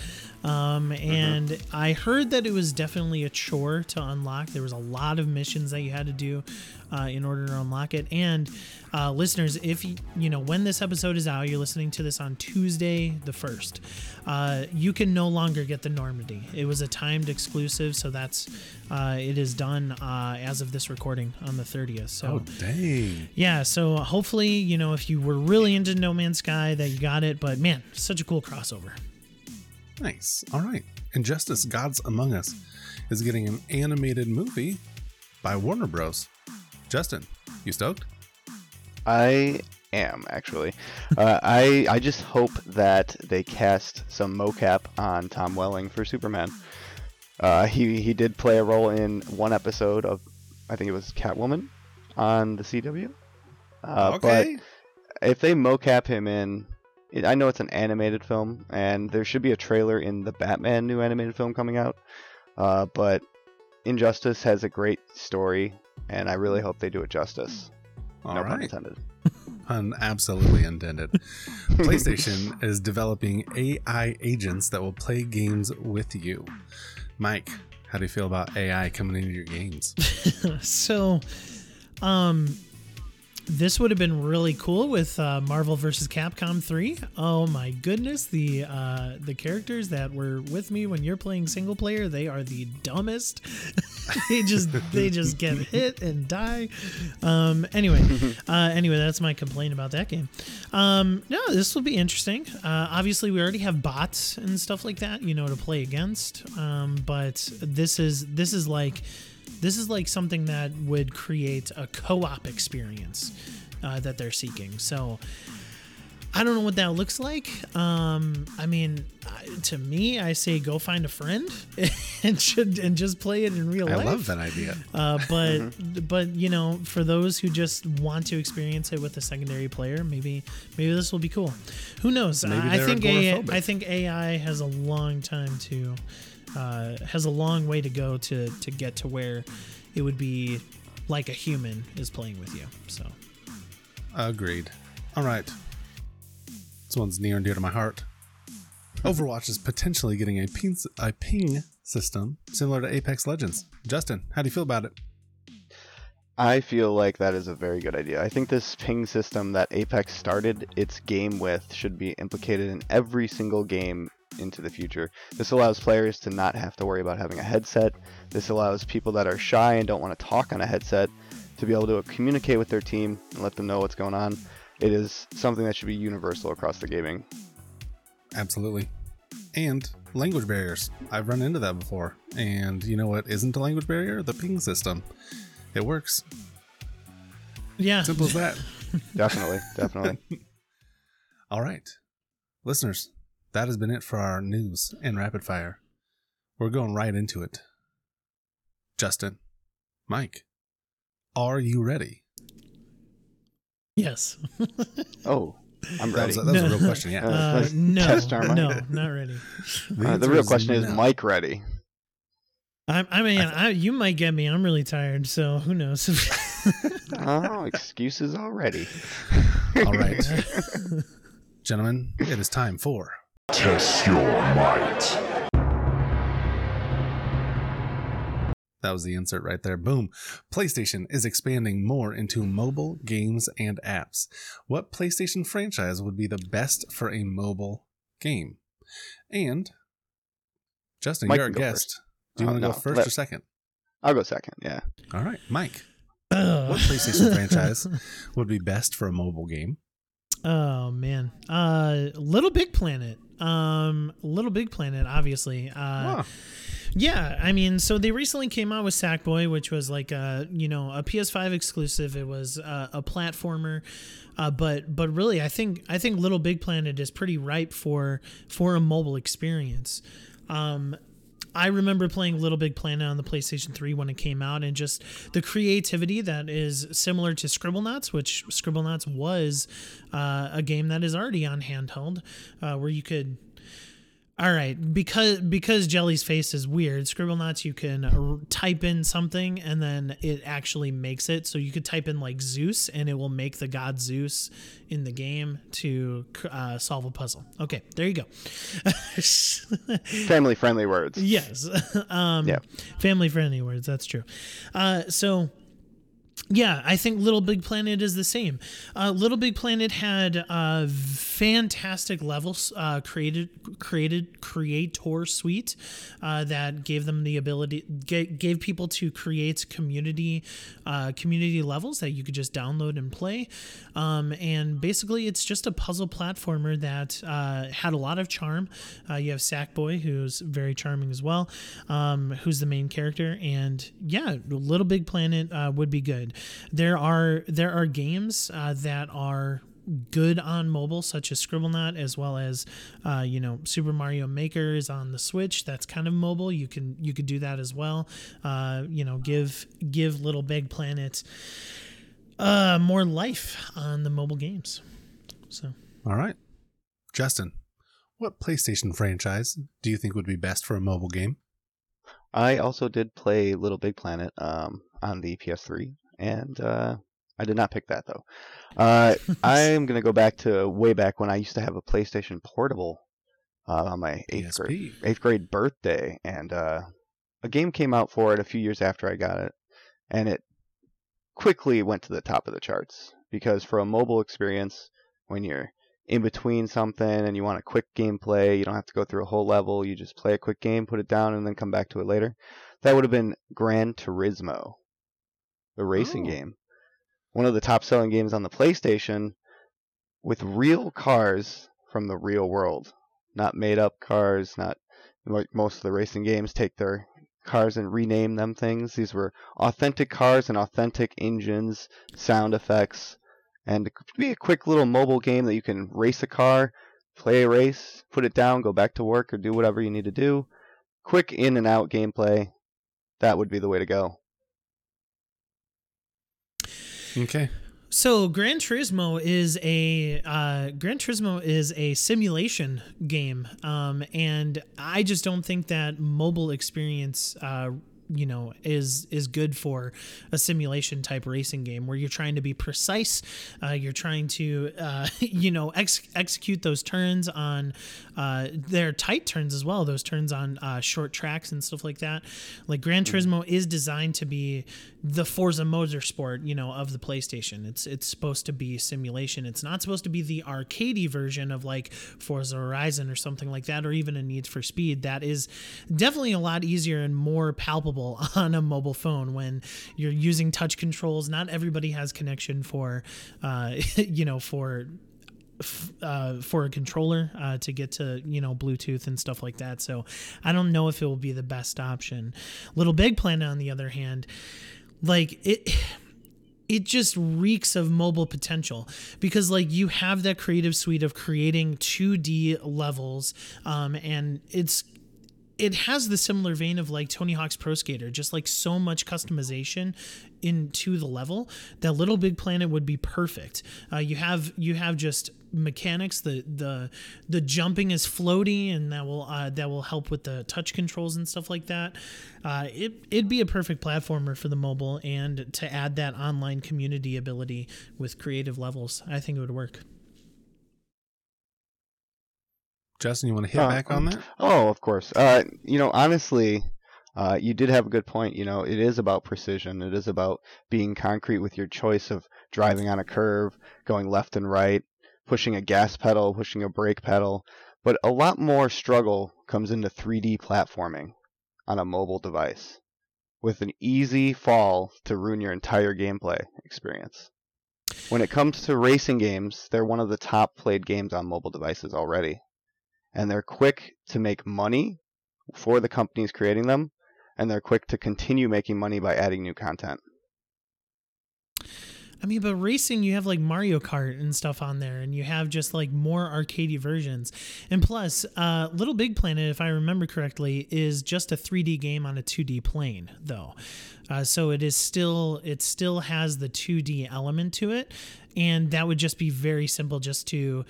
S1: um and i heard that it was definitely a chore to unlock there was a lot of missions that you had to do uh, in order to unlock it and uh, listeners if you you know when this episode is out you're listening to this on tuesday the 1st uh, you can no longer get the normandy it was a timed exclusive so that's uh, it is done uh, as of this recording on the 30th so
S2: Oh, dang.
S1: yeah, so hopefully, you know, if you were really into No Man's Sky, that you got it. But man, such a cool crossover.
S2: Nice. All right. Injustice Gods Among Us is getting an animated movie by Warner Bros. Justin, you stoked?
S3: I am actually. Uh, (laughs) I I just hope that they cast some mocap on Tom Welling for Superman. Uh, he he did play a role in one episode of, I think it was Catwoman, on the CW. Uh,
S2: okay.
S3: But if they mocap him in, I know it's an animated film, and there should be a trailer in the Batman new animated film coming out. Uh, but Injustice has a great story, and I really hope they do it justice.
S2: All
S3: no pun intended. (laughs)
S2: Pun absolutely intended. PlayStation (laughs) is developing AI agents that will play games with you. Mike, how do you feel about AI coming into your games? (laughs)
S1: so, um, this would have been really cool with uh, Marvel vs. Capcom 3. Oh my goodness, the uh, the characters that were with me when you're playing single player, they are the dumbest. (laughs) they just they just get hit and die. Um, anyway, (laughs) uh, anyway, that's my complaint about that game. Um, no, this will be interesting. Uh, obviously, we already have bots and stuff like that, you know, to play against. Um, but this is this is like this is like something that would create a co-op experience uh, that they're seeking. So I don't know what that looks like. Um, I mean, to me, I say go find a friend (laughs) and should and just play it in real
S2: I
S1: life.
S2: I love that idea.
S1: Uh, but but you know, for those who just want to experience it with a secondary player, maybe maybe this will be cool. Who knows?
S2: Maybe
S1: I think AI. I think AI has a long time to uh, has a long way to go to to get to where it would be like a human is playing with you. So
S2: Agreed. All right. This one's near and dear to my heart. (laughs) Overwatch is potentially getting a ping, a ping system similar to Apex Legends. Justin, how do you feel about it?
S3: I feel like that is a very good idea. I think this ping system that Apex started its game with should be implicated in every single game into the future. This allows players to not have to worry about having a headset. This allows people that are shy and don't want to talk on a headset to be able to communicate with their team and let them know what's going on. It is something that should be universal across the gaming.
S2: Absolutely. And language barriers. I've run into that before. And you know what isn't a language barrier? The ping system. It works.
S1: yeah,
S2: Simple as that. (laughs)
S3: Definitely, definitely. (laughs)
S2: All right. Listeners, that has been it for our news and rapid fire. We're going right into it. Justin, Mike, are you ready?
S1: yes. (laughs)
S3: Oh, I'm
S2: That
S3: ready.
S2: was, a- that was a real (laughs) question, yeah.
S3: Uh,
S1: Uh, no,
S3: test (laughs)
S1: no, not ready.
S3: Uh, the real question is,
S2: no.
S3: Mike ready?
S1: I, I mean, I, you might get me. I'm really tired, so who knows?
S3: Oh, excuses already.
S2: All right. Gentlemen, it is time for
S4: Test your might.
S2: That was the insert right there. Boom. PlayStation is expanding more into mobile games and apps. What PlayStation franchise would be the best for a mobile game? And Justin,
S3: Mike
S2: you're
S3: our
S2: guest.
S3: first.
S2: Do you
S3: Oh,
S2: want to
S3: no,
S2: go first
S3: let-
S2: or second?
S3: I'll go second. Yeah.
S2: All right, Mike.
S1: Ugh. (clears throat)
S2: What PlayStation franchise would be best for a mobile game?
S1: Oh man, uh, Little Big Planet. Um, Little Big Planet, obviously. Uh,
S2: Huh.
S1: yeah, I mean, so they recently came out with Sackboy, which was like a you know a PS5 exclusive. It was uh, a platformer, uh, but but really, I think I think Little Big Planet is pretty ripe for for a mobile experience. Um, I remember playing Little Big Planet on the PlayStation 3 when it came out, and just the creativity that is similar to Scribblenauts, which Scribblenauts was uh, a game that is already on handheld, uh, where you could. All right, because because Jelly's face is weird. Scribble Scribblenauts, you can r- type in something and then it actually makes it. So you could type in like Zeus, and it will make the god Zeus in the game to uh, solve a puzzle. Okay, there you go. (laughs)
S3: Family friendly words.
S1: Yes. (laughs) um,
S3: Yeah.
S1: Family friendly words. That's true. Uh, so. Yeah, I think Little Big Planet is the same. Uh, Little Big Planet had uh, fantastic levels uh, created, created creator suite uh, that gave them the ability, ga- gave people to create community, uh, community levels that you could just download and play. Um, and basically, it's just a puzzle platformer that uh, had a lot of charm. You have Sackboy, who's very charming as well, um, who's the main character, and yeah, Little Big Planet would be good. There are there are games uh, that are good on mobile, such as Scribblenauts, as well as uh, you know Super Mario Maker is on the Switch. That's kind of mobile. You can you could do that as well. Uh, you know, give give Little Big Planet uh, more life on the mobile games. So
S2: All right. Justin, what PlayStation franchise do you think would be best for a mobile game?
S3: I also did play Little Big Planet um, on the PS3, and uh, I did not pick that though. Uh, (laughs) I'm gonna go back to way back when I used to have a PlayStation Portable uh, on my eighth grade eighth grade birthday, and uh, a game came out for it a few years after I got it, and it quickly went to the top of the charts because for a mobile experience, when you're in between something and you want a quick gameplay, you don't have to go through a whole level. You just play a quick game, put it down, and then come back to it later. That would have been Gran Turismo, the racing
S2: Oh.
S3: game, one of the top-selling games on the PlayStation, with real cars from the real world, not made-up cars, not like most of the racing games take their cars and rename them things. These were authentic cars and authentic engines, sound effects, and it could be a quick little mobile game that you can race a car, play a race, put it down, go back to work, or do whatever you need to do. Quick in and out gameplay. That would be the way to go.
S2: Okay.
S1: So Gran Turismo is a uh, Gran Turismo is a simulation game, um, and I just don't think that mobile experience, uh, you know, is is good for a simulation type racing game where you're trying to be precise, uh, you're trying to, uh, (laughs) you know, ex- execute those turns on, uh, they're tight turns as well, those turns on uh, short tracks and stuff like that. Like Gran Turismo is designed to be the Forza Motorsport, you know, of the PlayStation. It's it's supposed to be simulation. It's not supposed to be the arcadey version of like Forza Horizon or something like that, or even a Need for Speed. That is definitely a lot easier and more palpable (laughs) on a mobile phone when you're using touch controls. Not everybody has connection for, uh, (laughs) you know, for uh, for a controller uh, to get to you know Bluetooth and stuff like that. So I don't know if it will be the best option. Little Big Planet, on the other hand, like it. (sighs) It just reeks of mobile potential because, like, you have that creative suite of creating 2D levels, um, and it's it has the similar vein of like Tony Hawk's Pro Skater, just like so much customization into the level that Little Big Planet would be perfect. Uh, you have you have just mechanics. The the the jumping is floaty, and that will uh, that will help with the touch controls and stuff like that. Uh, it it'd be a perfect platformer for the mobile, and to add that online community ability with creative levels, I think it would work.
S2: Justin, you want to hit
S3: Uh,
S2: back on that?
S3: Oh, of course. Uh, you know, honestly, Uh, you did have a good point. You know, it is about precision. It is about being concrete with your choice of driving on a curve, going left and right, pushing a gas pedal, pushing a brake pedal. But a lot more struggle comes into 3D platforming on a mobile device with an easy fall to ruin your entire gameplay experience. When it comes to racing games, they're one of the top played games on mobile devices already. And they're quick to make money for the companies creating them, and they're quick to continue making money by adding new content.
S1: I mean, but racing, you have like Mario Kart and stuff on there, and you have just like more arcadey versions. And plus, uh, Little Big Planet, if I remember correctly, is just a 3D game on a 2D plane, though. Uh, so it is still, it still has the 2D element to it, and that would just be very simple, just to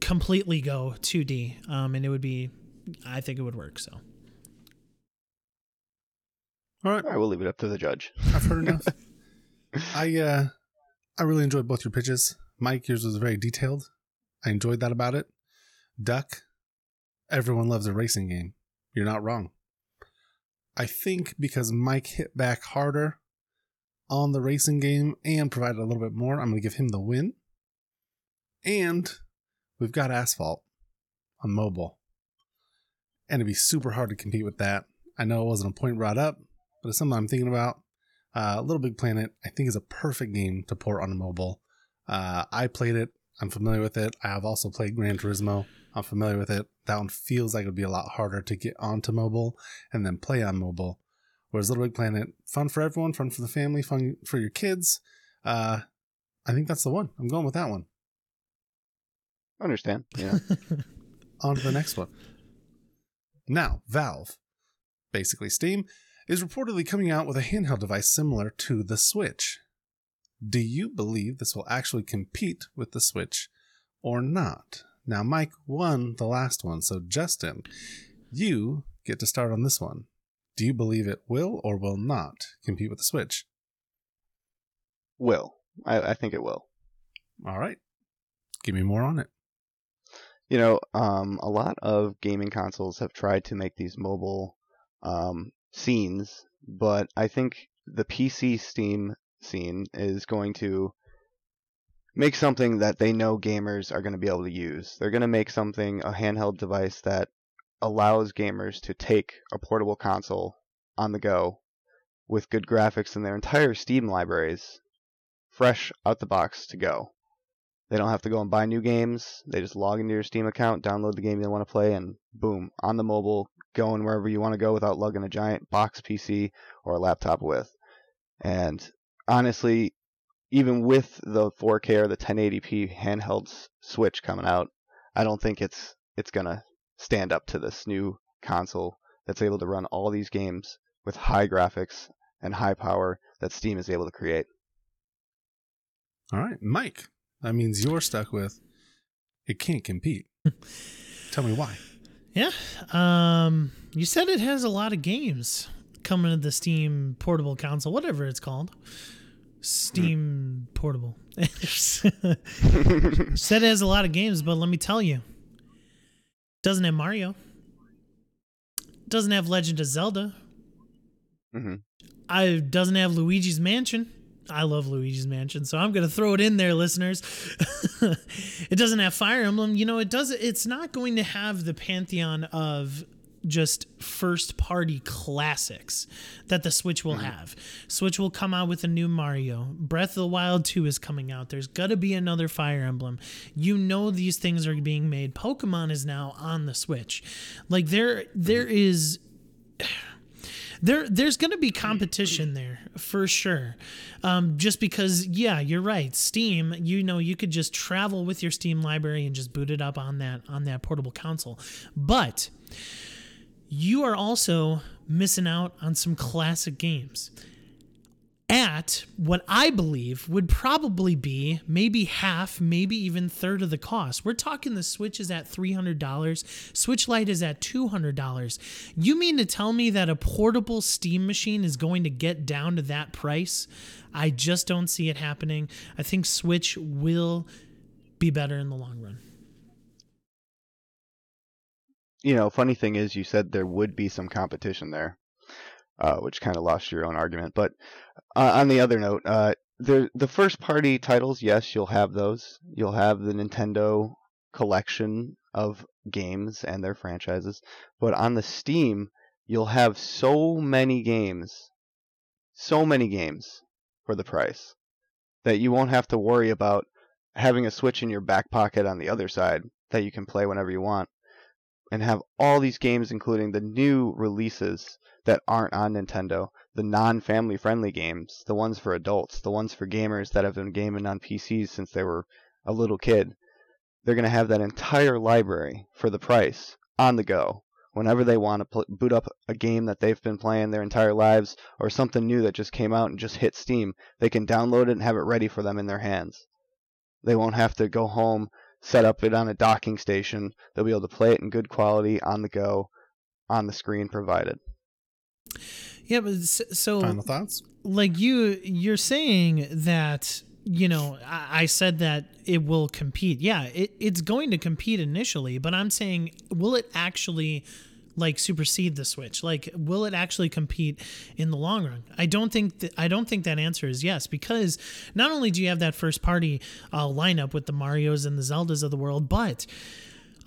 S1: completely go 2D, um, and it would be, I think it would work. So.
S2: All right.
S3: I will leave it up to the judge.
S2: I've heard enough. (laughs) I uh I really enjoyed both your pitches. Mike, yours was very detailed. I enjoyed that about it. Duck, everyone loves a racing game. You're not wrong. I think because Mike hit back harder on the racing game and provided a little bit more, I'm going to give him the win. And we've got asphalt on mobile. And it'd be super hard to compete with that. I know it wasn't a point brought up, but it's something I'm thinking about. Uh, Little Big Planet, I think, is a perfect game to port on a mobile. Uh, I played it. I'm familiar with it. I have also played Gran Turismo. I'm familiar with it. That one feels like it would be a lot harder to get onto mobile and then play on mobile. Whereas Little Big Planet, fun for everyone, fun for the family, fun for your kids. Uh, I think that's the one. I'm going with that one.
S3: Understand? Yeah. (laughs)
S2: on to the next one. Now, Valve, basically Steam, is reportedly coming out with a handheld device similar to the Switch. Do you believe this will actually compete with the Switch or not? Now, Mike won the last one, so Justin, you get to start on this one. Do you believe it will or will not compete with the Switch?
S3: will. I, I think it will.
S2: All right. Give me more on it.
S3: You know, um, a lot of gaming consoles have tried to make these mobile um, scenes, but I think the PC Steam scene is going to make something that they know gamers are going to be able to use. They're going to make something, a handheld device that allows gamers to take a portable console on the go with good graphics and their entire Steam libraries fresh out the box to go. They don't have to go and buy new games. They just log into your Steam account, download the game they want to play, and boom, on the mobile, going wherever you want to go without lugging a giant box PC or a laptop with. And honestly, even with the 4K or the 1080p handheld Switch coming out, I don't think it's it's gonna stand up to this new console that's able to run all these games with high graphics and high power that Steam is able to create.
S2: All right, Mike. That means you're stuck with it can't compete. (laughs) Tell me why.
S1: Yeah. Um, you said it has a lot of games coming to the Steam portable console, whatever it's called. Steam portable. (laughs) said it has a lot of games, but let me tell you, doesn't have Mario. Doesn't have Legend of Zelda.
S3: hmm
S1: I doesn't have Luigi's Mansion. I love Luigi's Mansion, so I'm gonna throw it in there, listeners. (laughs) it doesn't have Fire Emblem. You know, it does. It's not going to have the pantheon of just first party classics that the Switch will mm-hmm. have. Switch will come out with a new Mario. Breath of the Wild 2 is coming out. There's got to be another Fire Emblem. You know these things are being made. Pokemon is now on the Switch. Like there there mm-hmm. is there there's going to be competition there for sure. Um, just because yeah you're right steam you know you could just travel with your steam library and just boot it up on that on that portable console. But you are also missing out on some classic games at what I believe would probably be maybe half, maybe even third of the cost. We're talking the Switch is at $300, Switch Lite is at $200. You mean to tell me that a portable Steam machine is going to get down to that price? I just don't see it happening. I think Switch will be better in the long run.
S3: You know, funny thing is, you said there would be some competition there. uh, which kind of lost your own argument. But uh, on the other note, uh, the the first party titles, yes, you'll have those. You'll have the Nintendo collection of games and their franchises. But on the Steam, you'll have so many games, so many games for the price that you won't have to worry about having a Switch in your back pocket on the other side that you can play whenever you want and have all these games including the new releases that aren't on Nintendo, the non-family friendly games, the ones for adults, the ones for gamers that have been gaming on PCs since they were a little kid. They're going to have that entire library for the price on the go whenever they want to pl- boot up a game that they've been playing their entire lives or something new that just came out and just hit Steam. They can download it and have it ready for them in their hands. They won't have to go home, set up it on a docking station. They'll be able to play it in good quality on the go, on the screen provided.
S1: Yeah, but so
S2: Final thoughts?
S1: like you you're saying that you know I, I said that it will compete. Yeah it, it's going to compete initially but i'm saying will it actually like supersede the switch? Like will it actually compete in the long run? I don't think that i don't think that answer is yes because not only do you have that first party uh, lineup with the marios and the zeldas of the world but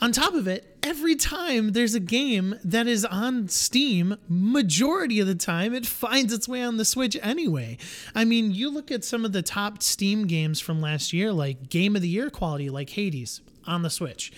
S1: on top of it, every time there's a game that is on Steam, majority of the time it finds its way on the Switch anyway. I mean, you look at some of the top Steam games from last year, like Game of the Year quality, like Hades on the Switch.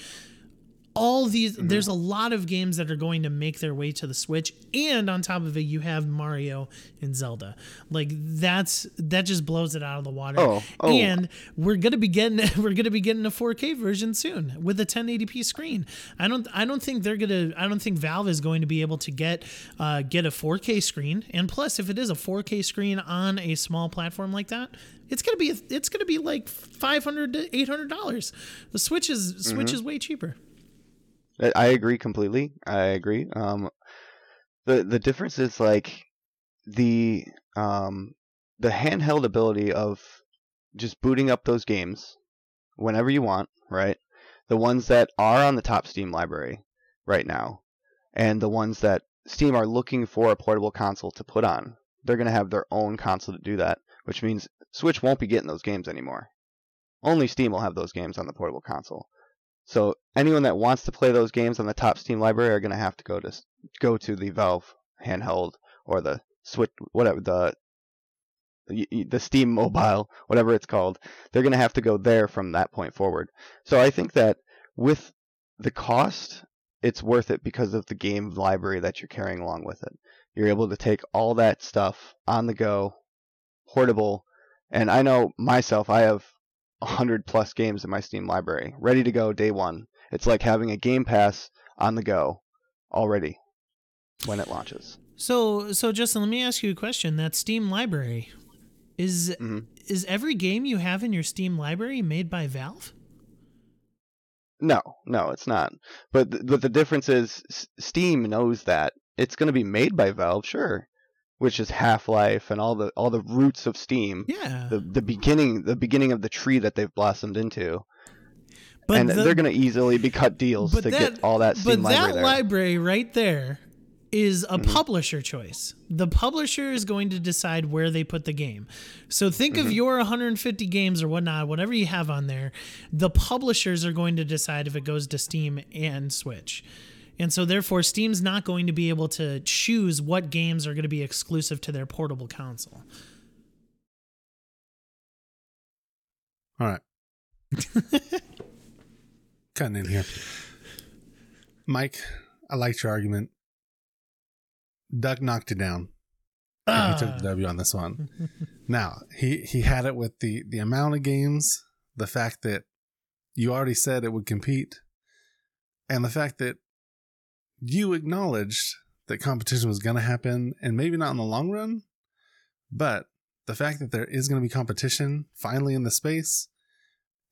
S1: All these, there's a lot of games that are going to make their way to the Switch, and on top of it, you have Mario and Zelda. Like that's that just blows it out of the water.
S3: Oh, oh.
S1: and we're gonna be getting (laughs) we're gonna be getting a 4K version soon with a 1080p screen. I don't I don't think they're gonna I don't think Valve is going to be able to get uh, get a 4K screen. And plus, if it is a 4K screen on a small platform like that, it's gonna be it's gonna be like 500 to 800 dollars. The Switch is Switch is way cheaper.
S3: I- agree completely. I agree. Um, the the difference is like the um the handheld ability of just booting up those games whenever you want, right? The ones that are on the top Steam library right now, and the ones that Steam are looking for a portable console to put on. They're gonna have their own console to do that, which means Switch won't be getting those games anymore. Only Steam will have those games on the portable console. So anyone that wants to play those games on the top Steam library are going to have to go to go to the Valve handheld or the Switch, whatever the the Steam (laughs) mobile, whatever it's called. They're going to have to go there from that point forward. So I think that with the cost, it's worth it because of the game library that you're carrying along with it. You're able to take all that stuff on the go, portable, and I know myself, I have 100 plus games in my Steam library, ready to go day one. It's like having a Game Pass on the go already when it launches.
S1: So so Justin, let me ask you a question. That Steam library is
S3: Mhm.
S1: is every game you have in your Steam library made by Valve?
S3: No, no, it's not. But th- but the difference is S- Steam knows that it's going to be made by Valve, sure, which is Half-Life and all the all the roots of Steam.
S1: Yeah.
S3: The the beginning the beginning of the tree that they've blossomed into.
S1: but
S3: and
S1: the-
S3: they're going to easily be cut deals to
S1: that,
S3: get all that Steam
S1: but
S3: library
S1: that
S3: there.
S1: library right there is
S3: Mm-hmm.
S1: a publisher choice. The publisher is going to decide where they put the game. So think
S3: Mm-hmm.
S1: of your 150 games or whatnot, whatever you have on there. The publishers are going to decide if it goes to Steam and Switch. And so therefore Steam's not going to be able to choose what games are going to be exclusive to their portable console.
S2: All right. (laughs) Cutting in here. Mike, I liked your argument. Doug knocked it down. he ah. took the W on this one. (laughs) now, he, he had it with the, the amount of games, the fact that you already said it would compete, and the fact that you acknowledged that competition was going to happen, and maybe not in the long run, but the fact that there is going to be competition finally in the space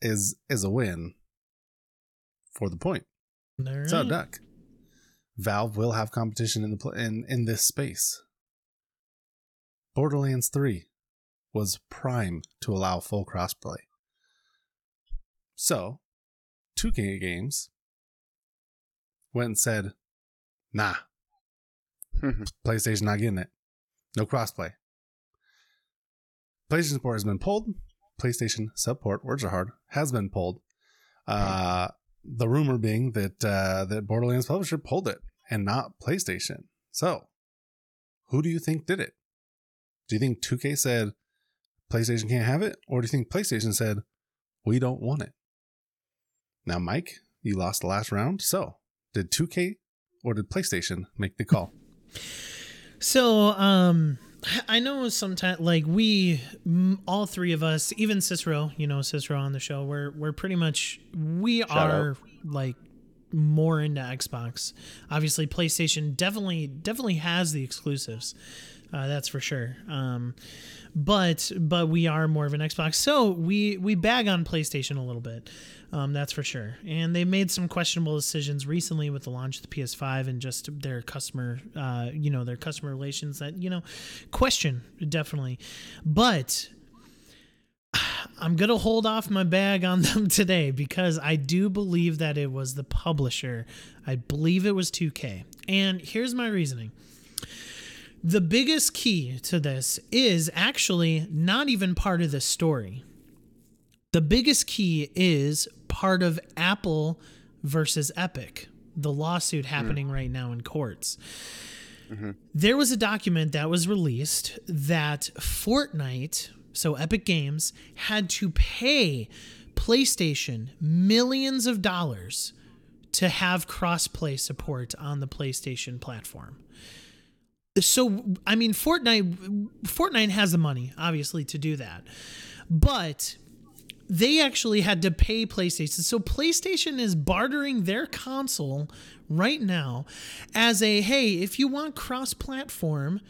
S2: is is a win for the point.
S1: All
S2: So. Duck, Valve will have competition in the pl- in in this space. Borderlands Three was prime to allow full crossplay. So, 2K Games went and said, "Nah, PlayStation not getting it. No crossplay. PlayStation support has been pulled. PlayStation support, words are hard, has been pulled. Uh, the rumor being that uh, that Borderlands publisher pulled it and not PlayStation. So, who do you think did it? Do you think 2K said PlayStation can't have it, or do you think PlayStation said we don't want it? Now, Mike, you lost the last round. So, did 2K or did PlayStation make the call?
S1: So, um, I know sometimes, like we, all three of us, even Cicero, you know, Cicero on the show, we're we're pretty much we are like more into Xbox. Obviously, PlayStation definitely definitely has the exclusives. Uh, that's for sure. Um, but but we are more of an Xbox, so we we bag on PlayStation a little bit. Um, that's for sure. And they made some questionable decisions recently with the launch of the PS5 and just their customer, uh, you know, their customer relations that you know, question definitely. But (sighs) I'm to hold off my bag on them (laughs) today because I do believe that it was the publisher. I believe it was 2K. And here's my reasoning. The biggest key to this is actually not even part of the story. The biggest key is part of Apple versus Epic, the lawsuit hmm. happening right now in courts. Mm-hmm. There was a document that was released that Fortnite, so Epic Games, had to pay PlayStation millions of dollars to have crossplay support on the PlayStation platform. So I mean Fortnite Fortnite has the money obviously to do that. But they actually had to pay PlayStation. So PlayStation is bartering their console right now as a hey, if you want cross platform,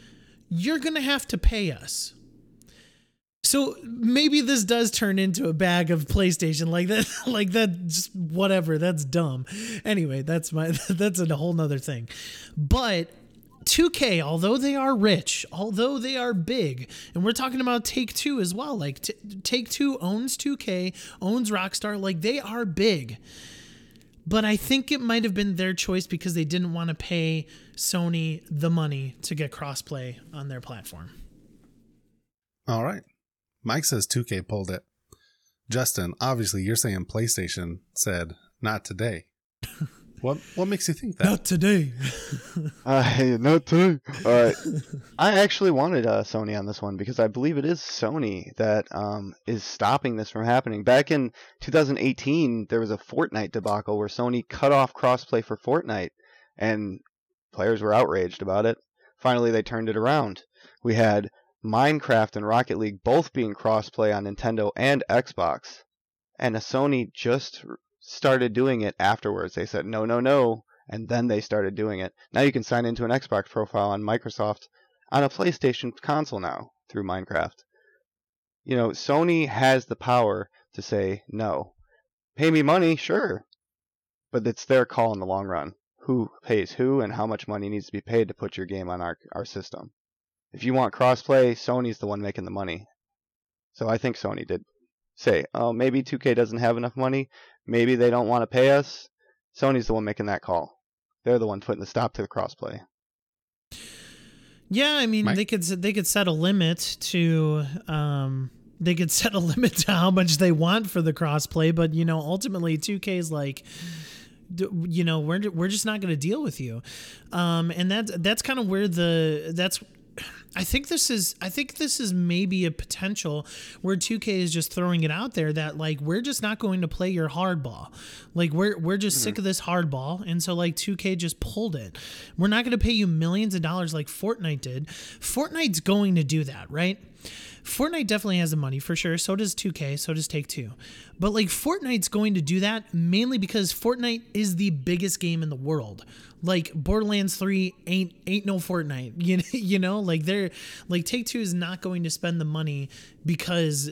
S1: you're going to have to pay us. So maybe this does turn into a bag of PlayStation like that (laughs) like that just whatever, that's dumb. Anyway, that's my (laughs) that's a whole nother thing. But 2K, although they are rich, although they are big, and we're talking about Take Two as well. Like t- Take Two owns 2K, owns Rockstar. Like they are big. But I think it might have been their choice because they didn't want to pay Sony the money to get crossplay on their platform.
S2: All right. Mike says 2K pulled it. Justin, obviously you're saying PlayStation said not today. (laughs) what what makes you think that?
S1: Not today. (laughs)
S3: Uh, hey, no too. All right. I actually wanted uh, Sony on this one because I believe it is Sony that um, is stopping this from happening. Back in 2018, there was a Fortnite debacle where Sony cut off crossplay for Fortnite, and players were outraged about it. Finally, they turned it around. We had Minecraft and Rocket League both being crossplay on Nintendo and Xbox, and a Sony just started doing it afterwards. They said no, no, no, and then they started doing it. Now you can sign into an Xbox profile on Microsoft on a PlayStation console now through Minecraft. You know, Sony has the power to say no. Pay me money, sure. But it's their call in the long run. Who pays who and how much money needs to be paid to put your game on our, our system. If you want crossplay, Sony's the one making the money. So I think Sony did say, oh, maybe 2K doesn't have enough money. Maybe they don't want to pay us. Sony's the one making that call. They're the one putting the stop to the crossplay.
S1: Yeah, I mean
S2: Mike?
S1: they could they could set a limit to um they could (laughs) set a limit to how much they want for the crossplay, but you know ultimately 2K is like you know we're we're just not going to deal with you. Um and that that's kind of where the that's I think this is I think this is maybe a potential where 2K is just throwing it out there that like we're just not going to play your hardball. Like we're we're just sick of mm-hmm. this hardball and so like 2K just pulled it. We're not going to pay you millions of dollars like Fortnite did. Fortnite's going to do that, right? Fortnite definitely has the money for sure. So does 2K. So does Take Two. But like Fortnite's going to do that mainly because Fortnite is the biggest game in the world. Like Borderlands 3 ain't ain't no Fortnite. (laughs) You know, you know, like they're like Take Two is not going to spend the money because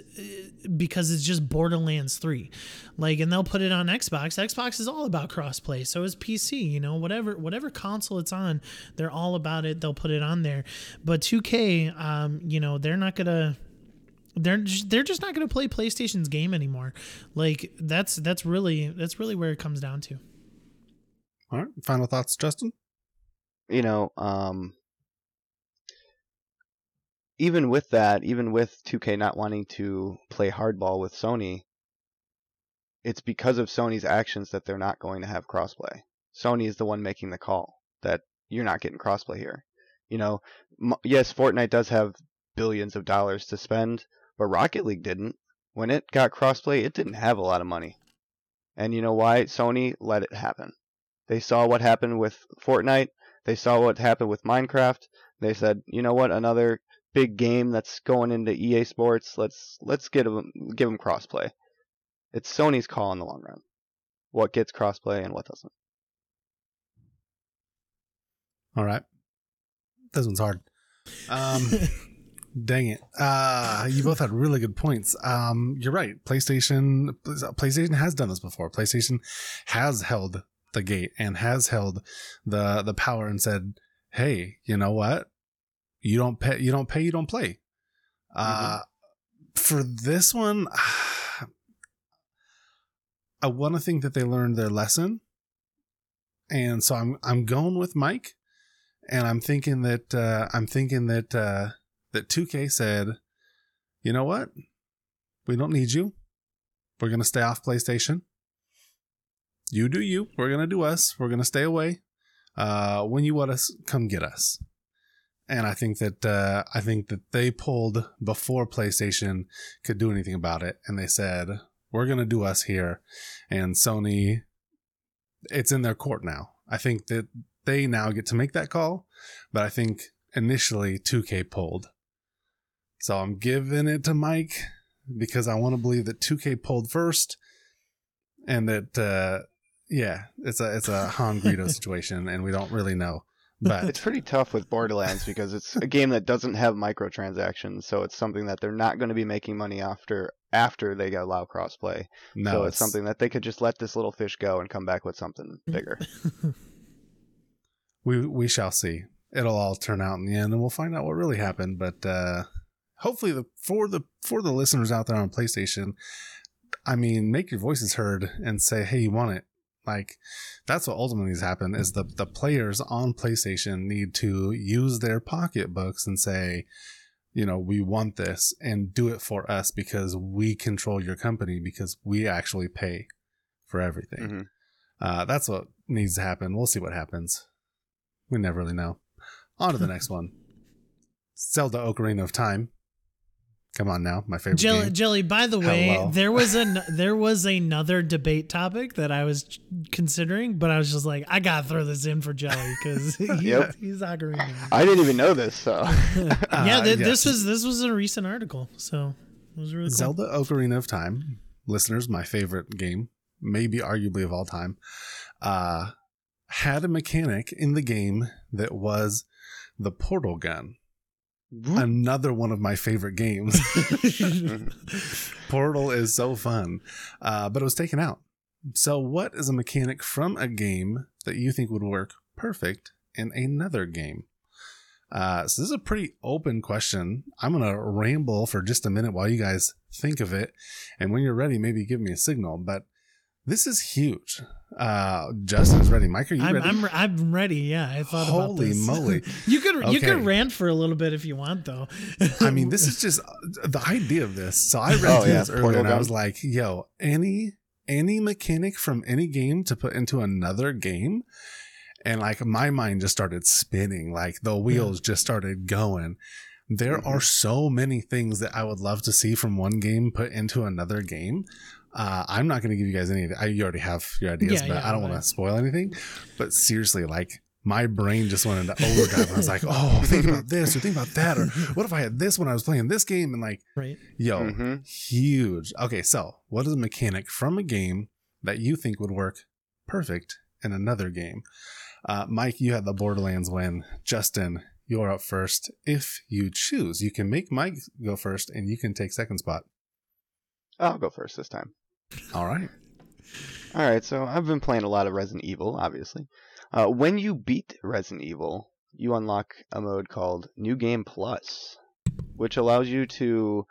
S1: because it's just Borderlands 3. Like and they'll put it on Xbox. Xbox is all about crossplay. So is PC, you know, whatever whatever console it's on, they're all about it. They'll put it on there. But 2K um, you know, they're not going to they're just, they're just not going to play PlayStation's game anymore. Like that's that's really that's really where it comes down to.
S2: All right. Final thoughts, Justin?
S3: You know, um, even with that, even with 2K not wanting to play hardball with Sony, it's because of Sony's actions that they're not going to have crossplay. Sony is the one making the call that you're not getting crossplay here. You know, m- yes, Fortnite does have billions of dollars to spend, but Rocket League didn't. When it got crossplay, it didn't have a lot of money. And you know why? Sony let it happen. They saw what happened with Fortnite. They saw what happened with Minecraft. They said, you know what? Another big game that's going into EA Sports. Let's let's get them give them crossplay. It's Sony's call in the long run. What gets crossplay and what doesn't.
S2: All right. This one's hard. Um, (laughs) dang it. Uh, you both had really good points. Um, you're right. PlayStation, PlayStation has done this before. PlayStation has held the gate and has held the the power and said, "Hey, you know what? You don't pay. You don't pay. You don't play." Uh, for this one, (sighs) I want to think that they learned their lesson, and so I'm I'm going with Mike and I'm thinking that uh, I'm thinking that uh, that 2K said, you know what, we don't need you. We're gonna stay off PlayStation. You do you. We're gonna do us. We're gonna stay away. Uh, when you want us, come get us. And I think that uh, I think that they pulled before PlayStation could do anything about it, and they said, "We're gonna do us here." And Sony, it's in their court now. I think that they now get to make that call, but I think initially 2K pulled. So I'm giving it to Mike because I want to believe that 2K pulled first and that uh yeah, it's a it's a Han Greedo (laughs) situation and we don't really know. But
S3: It's pretty tough with Borderlands because it's a game that doesn't have microtransactions, so it's something that they're not going to be making money after after they allow crossplay.
S2: no,
S3: so it's, something that they could just let this little fish go and come back with something (laughs) bigger.
S2: we we shall see. It'll all turn out in the end, and we'll find out what really happened. But uh, hopefully, the for the for the listeners out there on PlayStation, I mean, make your voices heard and say, "Hey, you want it." Like that's what ultimately needs to happen. Is the the players on PlayStation need to use their pocketbooks and say, you know, we want this and do it for us because we control your company because we actually pay for everything.
S3: Mhm.
S2: Uh, that's what needs to happen. We'll see what happens. We never really know. On to the (laughs) next one. Zelda Ocarina of Time. Come on now, my favorite
S1: Jelly,
S2: game.
S1: Jelly. By the way,
S2: Hello. (laughs)
S1: there was an there was another debate topic that I was considering, but I was just like, I gotta throw this in for Jelly because (laughs) he,
S3: Yep.
S1: he's Ocarina.
S3: I didn't even know this, so (laughs)
S1: yeah,
S2: Uh, yes.
S1: this was this was a recent article, so it was really cool.
S2: Zelda Ocarina of Time, listeners, my favorite game, maybe arguably of all time, uh, had a mechanic in the game that was the portal gun. Another one of my favorite games. (laughs) (laughs) Portal is so fun, uh, but it was taken out. So, what is a mechanic from a game that you think would work perfect in another game? Uh, so, this is a pretty open question. I'm going to ramble for just a minute while you guys think of it. And when you're ready, maybe give me a signal. But this is huge. Uh, Justin's ready. Mike, are you
S1: I'm,
S2: ready?
S1: I'm I'm ready. Yeah, I thought about this.
S2: Holy moly. (laughs)
S1: you could you could rant for a little bit if you want, though. (laughs)
S2: I mean, this is just the idea of this. So I read
S3: Oh,
S2: through
S3: yeah,
S2: this earlier and I was like, yo, any any mechanic from any game to put into another game. And like my mind just started spinning, like the wheels just started going. There
S3: Mhm.
S2: are so many things that I would love to see from one game put into another game. Uh, I'm not going to give you guys any. I, you already have your ideas,
S1: Yeah,
S2: but
S1: yeah,
S2: I don't want to spoil anything. But seriously, like my brain just went into overdrive. I was like, oh, think about this or think about that. Or (laughs) what if I had this when I was playing this game? And like,
S1: right.
S2: yo,
S3: Mhm.
S2: huge. Okay, so what is a mechanic from a game that you think would work perfect in another game? Uh, Mike, you had the Borderlands win. Justin, you're up first. If you choose, you can make Mike go first and you can take second spot.
S3: I'll go first this time.
S2: All right.
S3: All right, so I've been playing a lot of Resident Evil, obviously. Uh, when you beat Resident Evil, you unlock a mode called New Game Plus, which allows you to,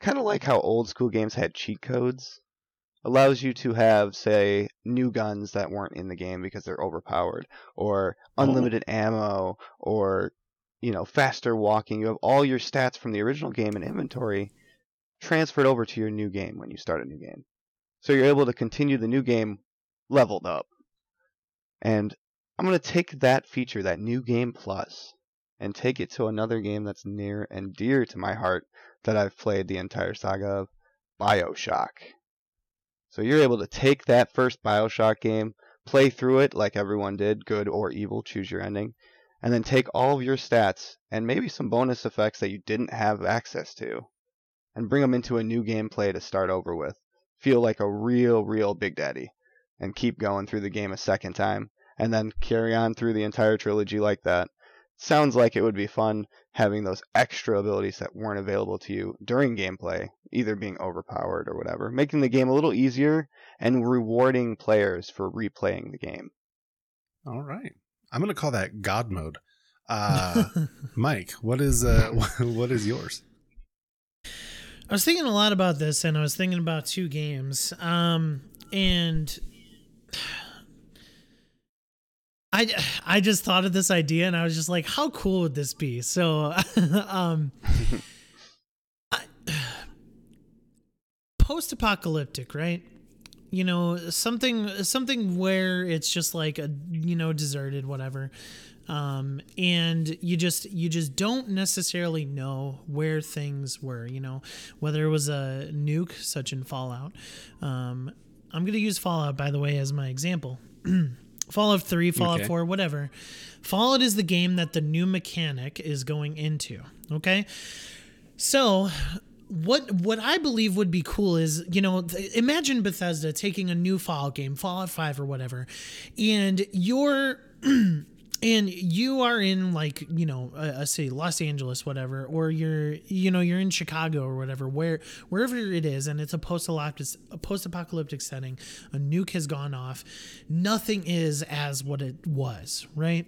S3: kind of like how old school games had cheat codes, allows you to have, say, new guns that weren't in the game because they're overpowered, or unlimited ammo, or you know, faster walking. You have all your stats from the original game and inventory transferred over to your new game when you start a new game. So you're able to continue the new game leveled up. And I'm going to take that feature, that new game plus, and take it to another game that's near and dear to my heart that I've played the entire saga of Bioshock. So you're able to take that first Bioshock game, play through it like everyone did, good or evil, choose your ending, and then take all of your stats and maybe some bonus effects that you didn't have access to and bring them into a new gameplay to start over with. Feel like a real, real Big Daddy and keep going through the game a second time and then carry on through the entire trilogy like that. Sounds like it would be fun having those extra abilities that weren't available to you during gameplay, either being overpowered or whatever, making the game a little easier and rewarding players for replaying the game.
S2: All right. I'm going to call that God mode. Uh, (laughs) Mike, what is uh, (laughs) what is yours?
S1: I was thinking a lot about this, and I was thinking about two games. Um, and I I just thought of this idea, and I was just like, how cool would this be? So, (laughs) um, post-apocalyptic, right? You know, something something where it's just like a you know deserted, whatever um, and you just you just don't necessarily know where things were you know whether it was a nuke such in fallout. Um, i'm going to use fallout by the way as my example. (clears throat) Fallout 3 fallout okay. 4 whatever. Fallout is the game that the new mechanic is going into okay? So what what I believe would be cool is you know imagine Bethesda taking a new Fallout game, Fallout Five or whatever, and you're (clears throat) and you are in like you know a, a city los angeles whatever or you're you know you're in chicago or whatever where wherever it is and it's a post-apocalyptic a post-apocalyptic setting a nuke has gone off nothing is as what it was right?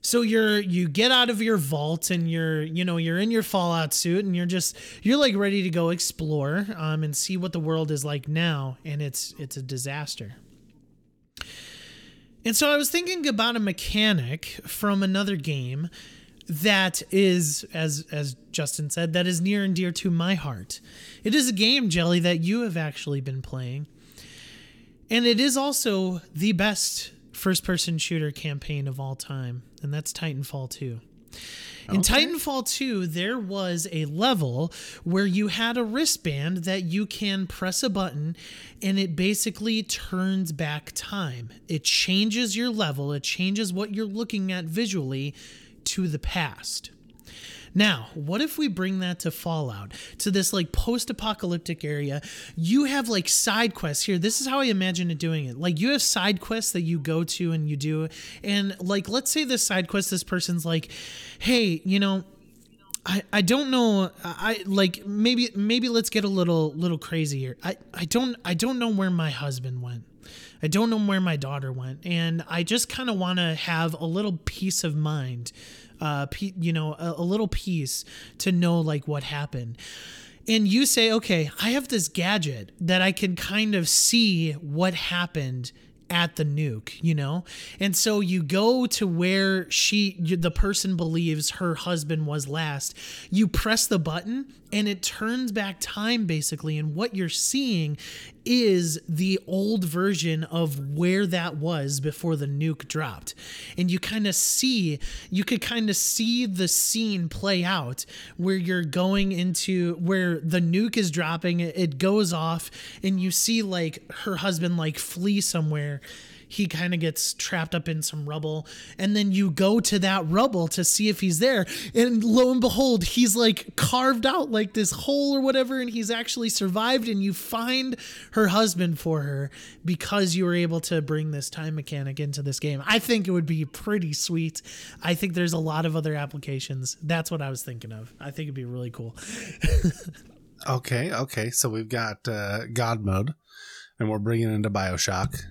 S1: So you're you get out of your vault and you're you know you're in your fallout suit and you're just you're like ready to go explore um, and see what the world is like now and it's it's a disaster and so I was thinking about a mechanic from another game that is as as Justin said that is near and dear to my heart. It is a game jelly that you have actually been playing. And it is also the best first person shooter campaign of all time, and that's Titanfall 2. In okay. Titanfall 2, there was a level where you had a wristband that you can press a button and it basically turns back time. It changes your level, it changes what you're looking at visually to the past. Now, what if we bring that to Fallout, to this like post apocalyptic area? You have like side quests here. This is how I imagine it doing it. Like you have side quests that you go to and you do. And like, let's say this side quest, this person's like, hey, you know, I, I don't know I like maybe maybe let's get a little little crazy here. I, I don't I don't know where my husband went. I don't know where my daughter went and I just kind of want to have a little peace of mind uh, you know, a, a little piece to know like what happened and you say, okay, I have this gadget that I can kind of see what happened at the nuke, you know? And so you go to where she, the person believes her husband was last. You press the button and it turns back time basically. And what you're seeing is the old version of where that was before the nuke dropped. And you kind of see, you could kind of see the scene play out where you're going into where the nuke is dropping, it goes off, and you see like her husband like flee somewhere he kind of gets trapped up in some rubble. And then you go to that rubble to see if he's there. And lo and behold, he's like carved out like this hole or whatever. And he's actually survived. And you find her husband for her because you were able to bring this time mechanic into this game. I think it would be pretty sweet. I think there's a lot of other applications. That's what I was thinking of. I think it'd be really cool. (laughs)
S2: okay. Okay. So we've got uh, God mode and we're bringing into Bioshock.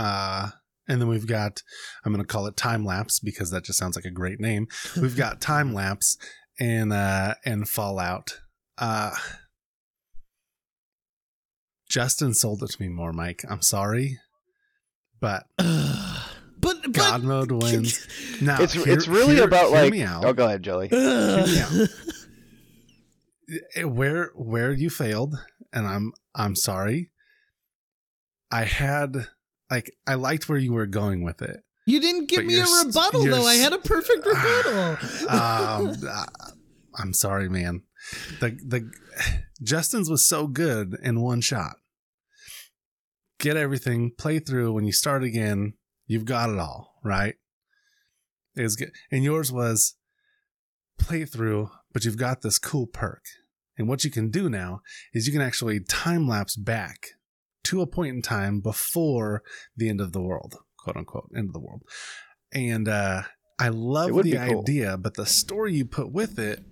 S2: Uh, and then we've got, I'm going to call it time lapse because that just sounds like a great name. We've got (laughs) time lapse and uh, and Fallout. Uh, Justin sold it to me more, Mike. I'm sorry, but (sighs)
S1: but but
S2: God mode wins. (laughs) Now
S3: it's
S2: hear-
S3: it's really
S2: hear-
S3: about
S2: hear
S3: like.
S2: me out.
S3: Oh, go ahead, Jelly.
S1: Ugh.
S2: Yeah. Eh, where where you failed, and I'm I'm sorry. I had like I liked where you were going with it.
S1: you didn't give me a rebuttal though. I had a perfect rebuttal.
S2: um, uh, I'm sorry, man. The the Justin's was so good in one shot. Get everything, play through. When you start again, you've got it all right. Is good, and yours was play through, but you've got this cool perk. And what you can do now is you can actually time lapse back to a point in time before the end of the world, quote unquote, end of the world. And uh, I love the
S3: cool.
S2: idea, but the story you put with it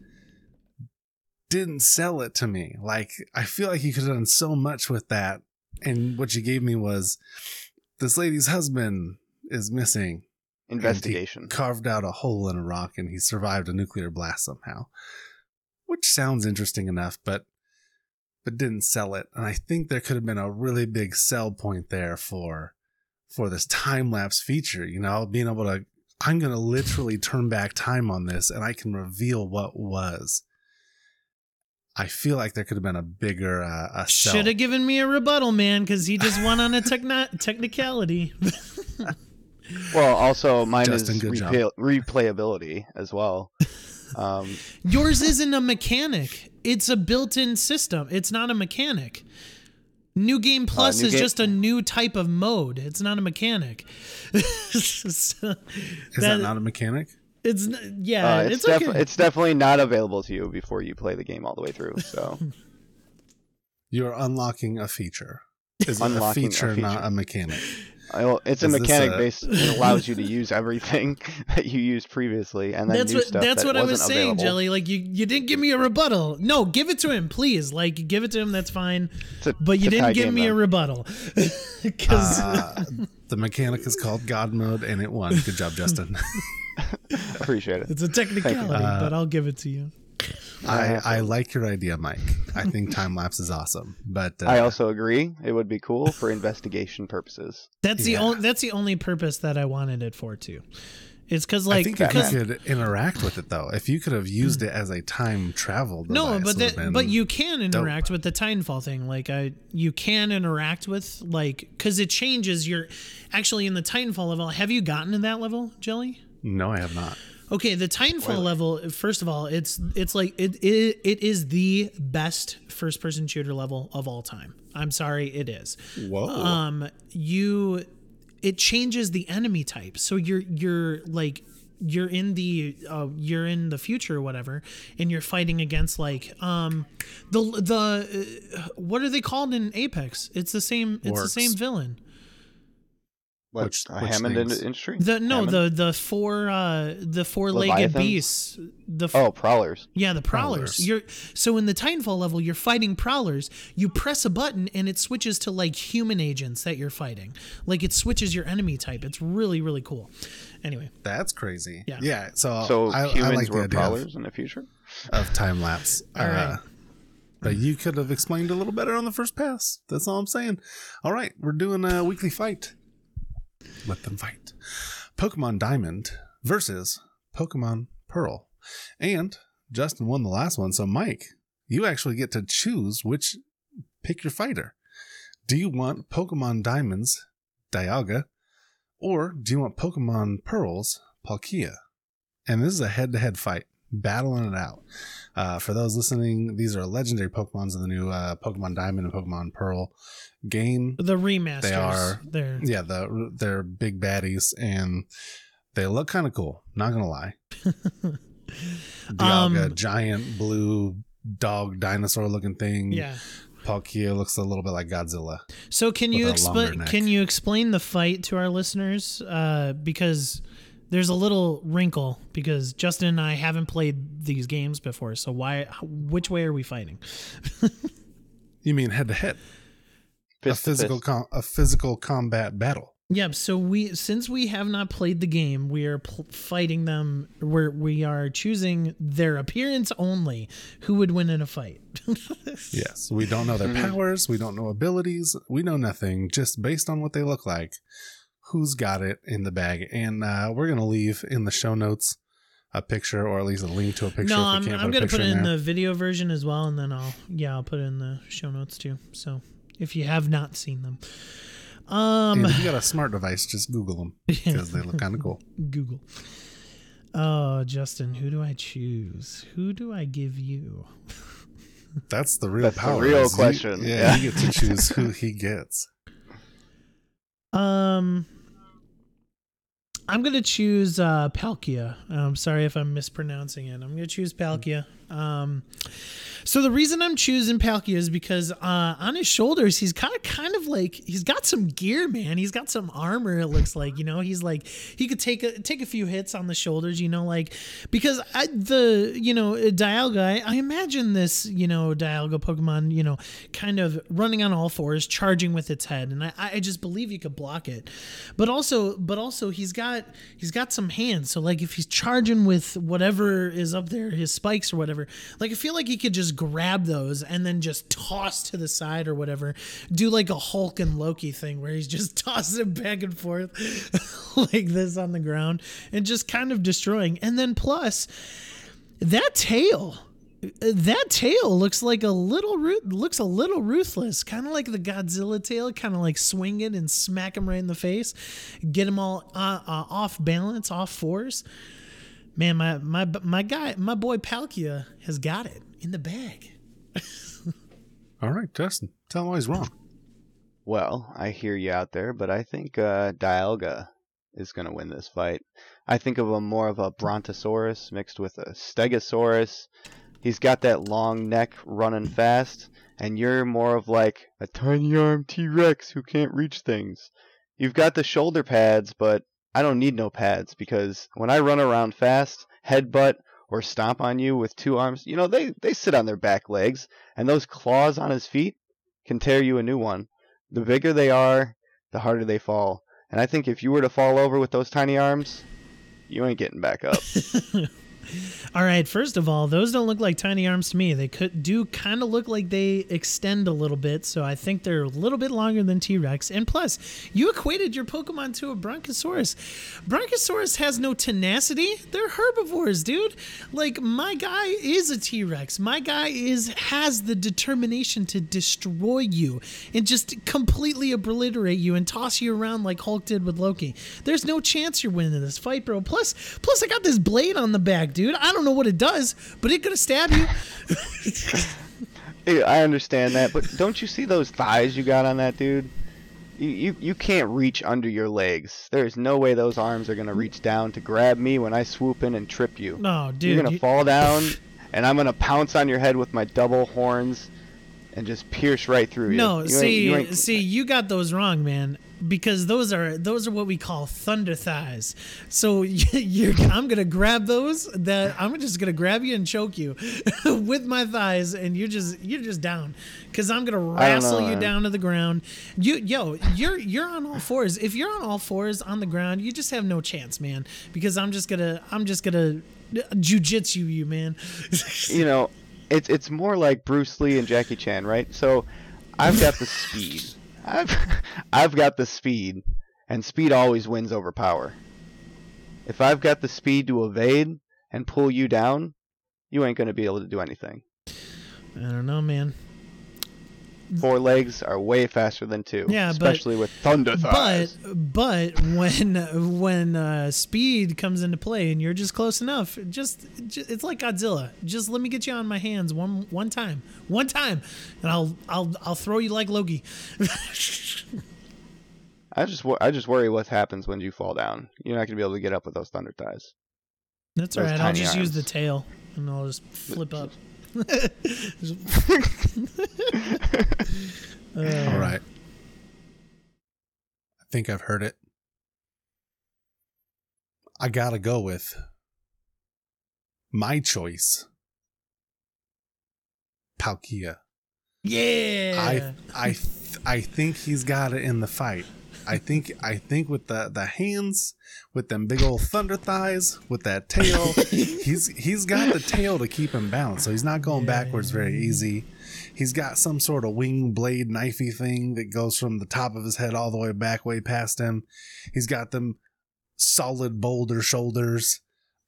S2: didn't sell it to me. Like I feel like you could have done so much with that, and what you gave me was this lady's husband is missing.
S3: Investigation.
S2: Carved out a hole in a rock, and he survived a nuclear blast somehow, which sounds interesting enough, but but didn't sell it. And I think there could have been a really big sell point there for for this time lapse feature. You know, being able to I'm going to literally turn back time on this, and I can reveal what was. I feel like there could have been a bigger uh, a sell.
S1: Should have given me a rebuttal, man, because he just won on a techni- (laughs) technicality. (laughs)
S3: Well, also mine
S2: Justin,
S3: is replay- replayability as well. Um, (laughs)
S1: Yours isn't a mechanic. It's a built-in system. It's not a mechanic. New Game Plus
S3: Uh, New
S1: is
S3: Game-
S1: just a new type of mode. It's not a mechanic. So,
S2: Is that, not a mechanic?
S1: It's n- yeah.
S3: uh,
S1: it's
S3: it's, def-
S1: okay.
S3: it's definitely not available to you before you play the game all the way through. So (laughs)
S2: You're unlocking a feature. Is it a
S3: Unlocking a
S2: feature, not a mechanic?
S3: I- well, it's a
S2: Is
S3: mechanic
S2: a-
S3: based. It allows you to use everything (laughs) that you used previously, and then
S1: that's
S3: new
S1: what
S3: stuff
S1: that's
S3: that
S1: what I was saying,
S3: available.
S1: Jelly. Like you, you didn't give me a rebuttal. No, give it to him, please. Like give it to him. That's fine.
S3: A-
S1: But you
S3: it's a tie
S1: didn't give
S3: game,
S1: me a rebuttal (laughs) because
S2: Uh, the mechanic is called God mode, and it won. Good job, Justin.
S3: I (laughs) appreciate it.
S1: it's a technicality.
S2: Uh,
S1: but I'll give it to you.
S2: I, I like your idea, Mike. I think (laughs) time lapse is awesome, but uh,
S3: I also agree. It would be cool for investigation purposes.
S1: That's the
S2: yeah.
S1: only that's the only purpose that I wanted it for too. It's because like
S2: I
S1: like
S2: think if
S1: because
S2: you could interact with it though, if you could have used it as a time travel device,
S1: no, but that but you can interact with the Titanfall thing. Like I, you can interact with like because it changes your. Actually, in the Titanfall level, have you gotten to that level, Jelly?
S2: no, I have not.
S1: Okay, the Titanfall level. First of all, it's it's like it, it it is the best first person shooter level of all time. I'm sorry, it is.
S2: Whoa!
S1: um you it changes the enemy type so you're you're like you're in the uh, you're in the future or whatever and you're fighting against like um the the uh, what are they called in apex it's the same it's the same villain
S3: What,
S2: Which-
S3: uh,
S2: which
S3: Hammond in-
S2: things?
S3: industry?
S1: the no
S3: Hammond?
S1: the the four uh the four-legged beasts the f-
S3: oh prowlers.
S1: Yeah, the prowlers.
S2: Prowlers.
S1: You're so in the Titanfall level, you're fighting prowlers. You press a button and it switches to like human agents that you're fighting. Like it switches your enemy type. It's really really cool. Anyway,
S2: That's crazy.
S1: Yeah.
S2: Yeah. So,
S3: So
S2: I, I
S3: humans
S2: like
S3: were
S2: idea of-
S3: prowlers in the future.
S2: of time lapse.
S1: All right.
S2: But you could have explained a little better on the first pass. That's all I'm saying. All right, we're doing a weekly fight. Let them fight. Pokemon Diamond versus Pokemon Pearl. And Justin won the last one. So, Mike, you actually get to choose which pick your fighter. Do you want Pokemon Diamonds, Dialga, or do you want Pokemon Pearls, Palkia? And this is a head to head fight, battling it out. Uh, for those listening, these are legendary Pokemons in the new uh, Pokemon Diamond and Pokemon Pearl game.
S1: the remasters.
S2: They are-
S1: They're
S2: Yeah, the they're big baddies and they look kind of cool. Not gonna lie. (laughs) Dialga,
S1: Um,
S2: giant blue dog dinosaur looking thing.
S1: yeah.
S2: Palkia looks a little bit like Godzilla.
S1: So can you
S2: With a longer
S1: explain? Can you explain the fight to our listeners? Uh, because there's a little wrinkle because Justin and I haven't played these games before. So why? Which way are we fighting? (laughs)
S2: You mean head to head? A physical com- a physical combat battle.
S1: Yep. So we, since we have not played the game, we are pl- fighting them. Where we are choosing their appearance only. Who would win in a fight? (laughs)
S2: Yes, we don't know their
S3: Mhm.
S2: powers, we don't know abilities, we know nothing. Just based on what they look like, who's got it in the bag. And uh, we're gonna leave in the show notes a picture or at least a link to a picture.
S1: no,
S2: if
S1: I'm, I'm gonna put it in
S2: there.
S1: the video version as well, and then I'll yeah I'll put it in the show notes too. So if you have not seen them, um,
S2: And if you (laughs) got a smart device, just Google them because they look kind of cool. (laughs)
S1: Google. Oh, Justin, who do I choose? Who do I give you? (laughs)
S2: That's the real
S3: That's the
S2: power.
S3: real
S2: is you-
S3: question.
S2: yeah,
S3: Yeah.
S2: you get to choose who he gets.
S1: Um, I'm gonna choose uh, Palkia. I'm sorry if I'm mispronouncing it. I'm gonna choose Palkia. Um, so the reason I'm choosing Palkia is because uh, on his shoulders he's kind of kind of like he's got some gear, man. He's got some armor. It looks like you know he's like he could take a take a few hits on the shoulders. You know, like because I, the you know Dialga. I, I imagine this you know Dialga Pokemon you know kind of running on all fours, charging with its head, and I, I just believe he could block it. But also, but also he's got he's got some hands. So like if he's charging with whatever is up there, his spikes or whatever, like I feel like he could just grab those and then just toss to the side or whatever. Do like a Hulk and Loki thing where he's just (laughs) tossing back and forth (laughs) like this on the ground and just kind of destroying. And then plus that tail that tail looks like a little looks a little ruthless kind of like the godzilla tail kind of like swing it and smack him right in the face get him all uh, uh, off balance off force man my my my guy my boy palkia has got it in the bag (laughs)
S2: All right, Justin, tell him why he's wrong.
S3: Well, I hear you out there, but I think uh, Dialga is going to win this fight. I think of him more of a Brontosaurus mixed with a Stegosaurus. He's got that long neck running fast, and you're more of like a tiny arm T Rex who can't reach things. You've got the shoulder pads, but I don't need no pads because when I run around fast, headbutt, or stomp on you with two arms, you know, they, they sit on their back legs, and those claws on his feet can tear you a new one. The bigger they are, the harder they fall. And I think if you were to fall over with those tiny arms, you ain't getting back up. (laughs)
S1: All right, first of all, those don't look like tiny arms to me. They could do kind of look like they extend a little bit, so I think they're a little bit longer than T-Rex. And plus, you equated your Pokemon to a Bronchosaurus. Bronchosaurus has no tenacity. They're herbivores, dude. Like my guy is a T-Rex. My guy is has the determination to destroy you and just completely obliterate you and toss you around like Hulk did with Loki. There's no chance you're winning this fight, bro. Plus, plus I got this blade on the back, dude. I don't know what it does, but it gonna stab you.
S3: Hey, I understand that, but don't you see those thighs you got on that dude? You, you you can't reach under your legs. There's no way those arms are gonna reach down to grab me when I swoop in and trip you.
S1: No, dude.
S3: You're gonna
S1: you-
S3: fall down, and I'm gonna pounce on your head with my double horns, and just pierce right through you.
S1: No,
S3: You
S1: see,
S3: you
S1: see, you got those wrong, man. Because those are those are what we call thunder thighs. So (laughs) you're, I'm gonna grab those. That I'm just gonna grab you and choke you (laughs) with my thighs, and you're just you're just down. Because I'm gonna wrestle
S3: know,
S1: you
S3: man.
S1: down to the ground. You, yo, you're you're on all fours. If you're on all fours on the ground, you just have no chance, man. Because I'm just gonna I'm just gonna jujitsu you, man. (laughs)
S3: you know, it's it's more like Bruce Lee and Jackie Chan, right? So I've got the speed. I've (laughs) I've got the speed, and speed always wins over power. If I've got the speed to evade and pull you down, you ain't gonna be able to do anything.
S1: I don't know, man.
S3: Four legs are way faster than two,
S1: Yeah, but-
S3: especially with thunder thighs.
S1: But but when when uh, speed comes into play and you're just close enough, just, just it's like Godzilla. Just let me get you on my hands one one time, one time, and I'll I'll I'll throw you like Loki. (laughs)
S3: I just I just worry what happens when you fall down. You're not gonna be able to get up with those thunder thighs.
S1: That's
S3: Those
S1: all right. I'll just use the tail and I'll just flip up. Uh,
S2: All right. I think I've heard it. I gotta go with my choice. Palkia.
S1: Yeah.
S2: I I th- I think he's got it in the fight. I think I think with the the hands, with them big old thunder thighs, with that tail, (laughs) he's he's got the tail to keep him balanced. So he's not going
S1: Yeah,
S2: backwards very easy. He's got some sort of wing blade knifey thing that goes from the top of his head all the way back, way past him. He's got them solid boulder shoulders.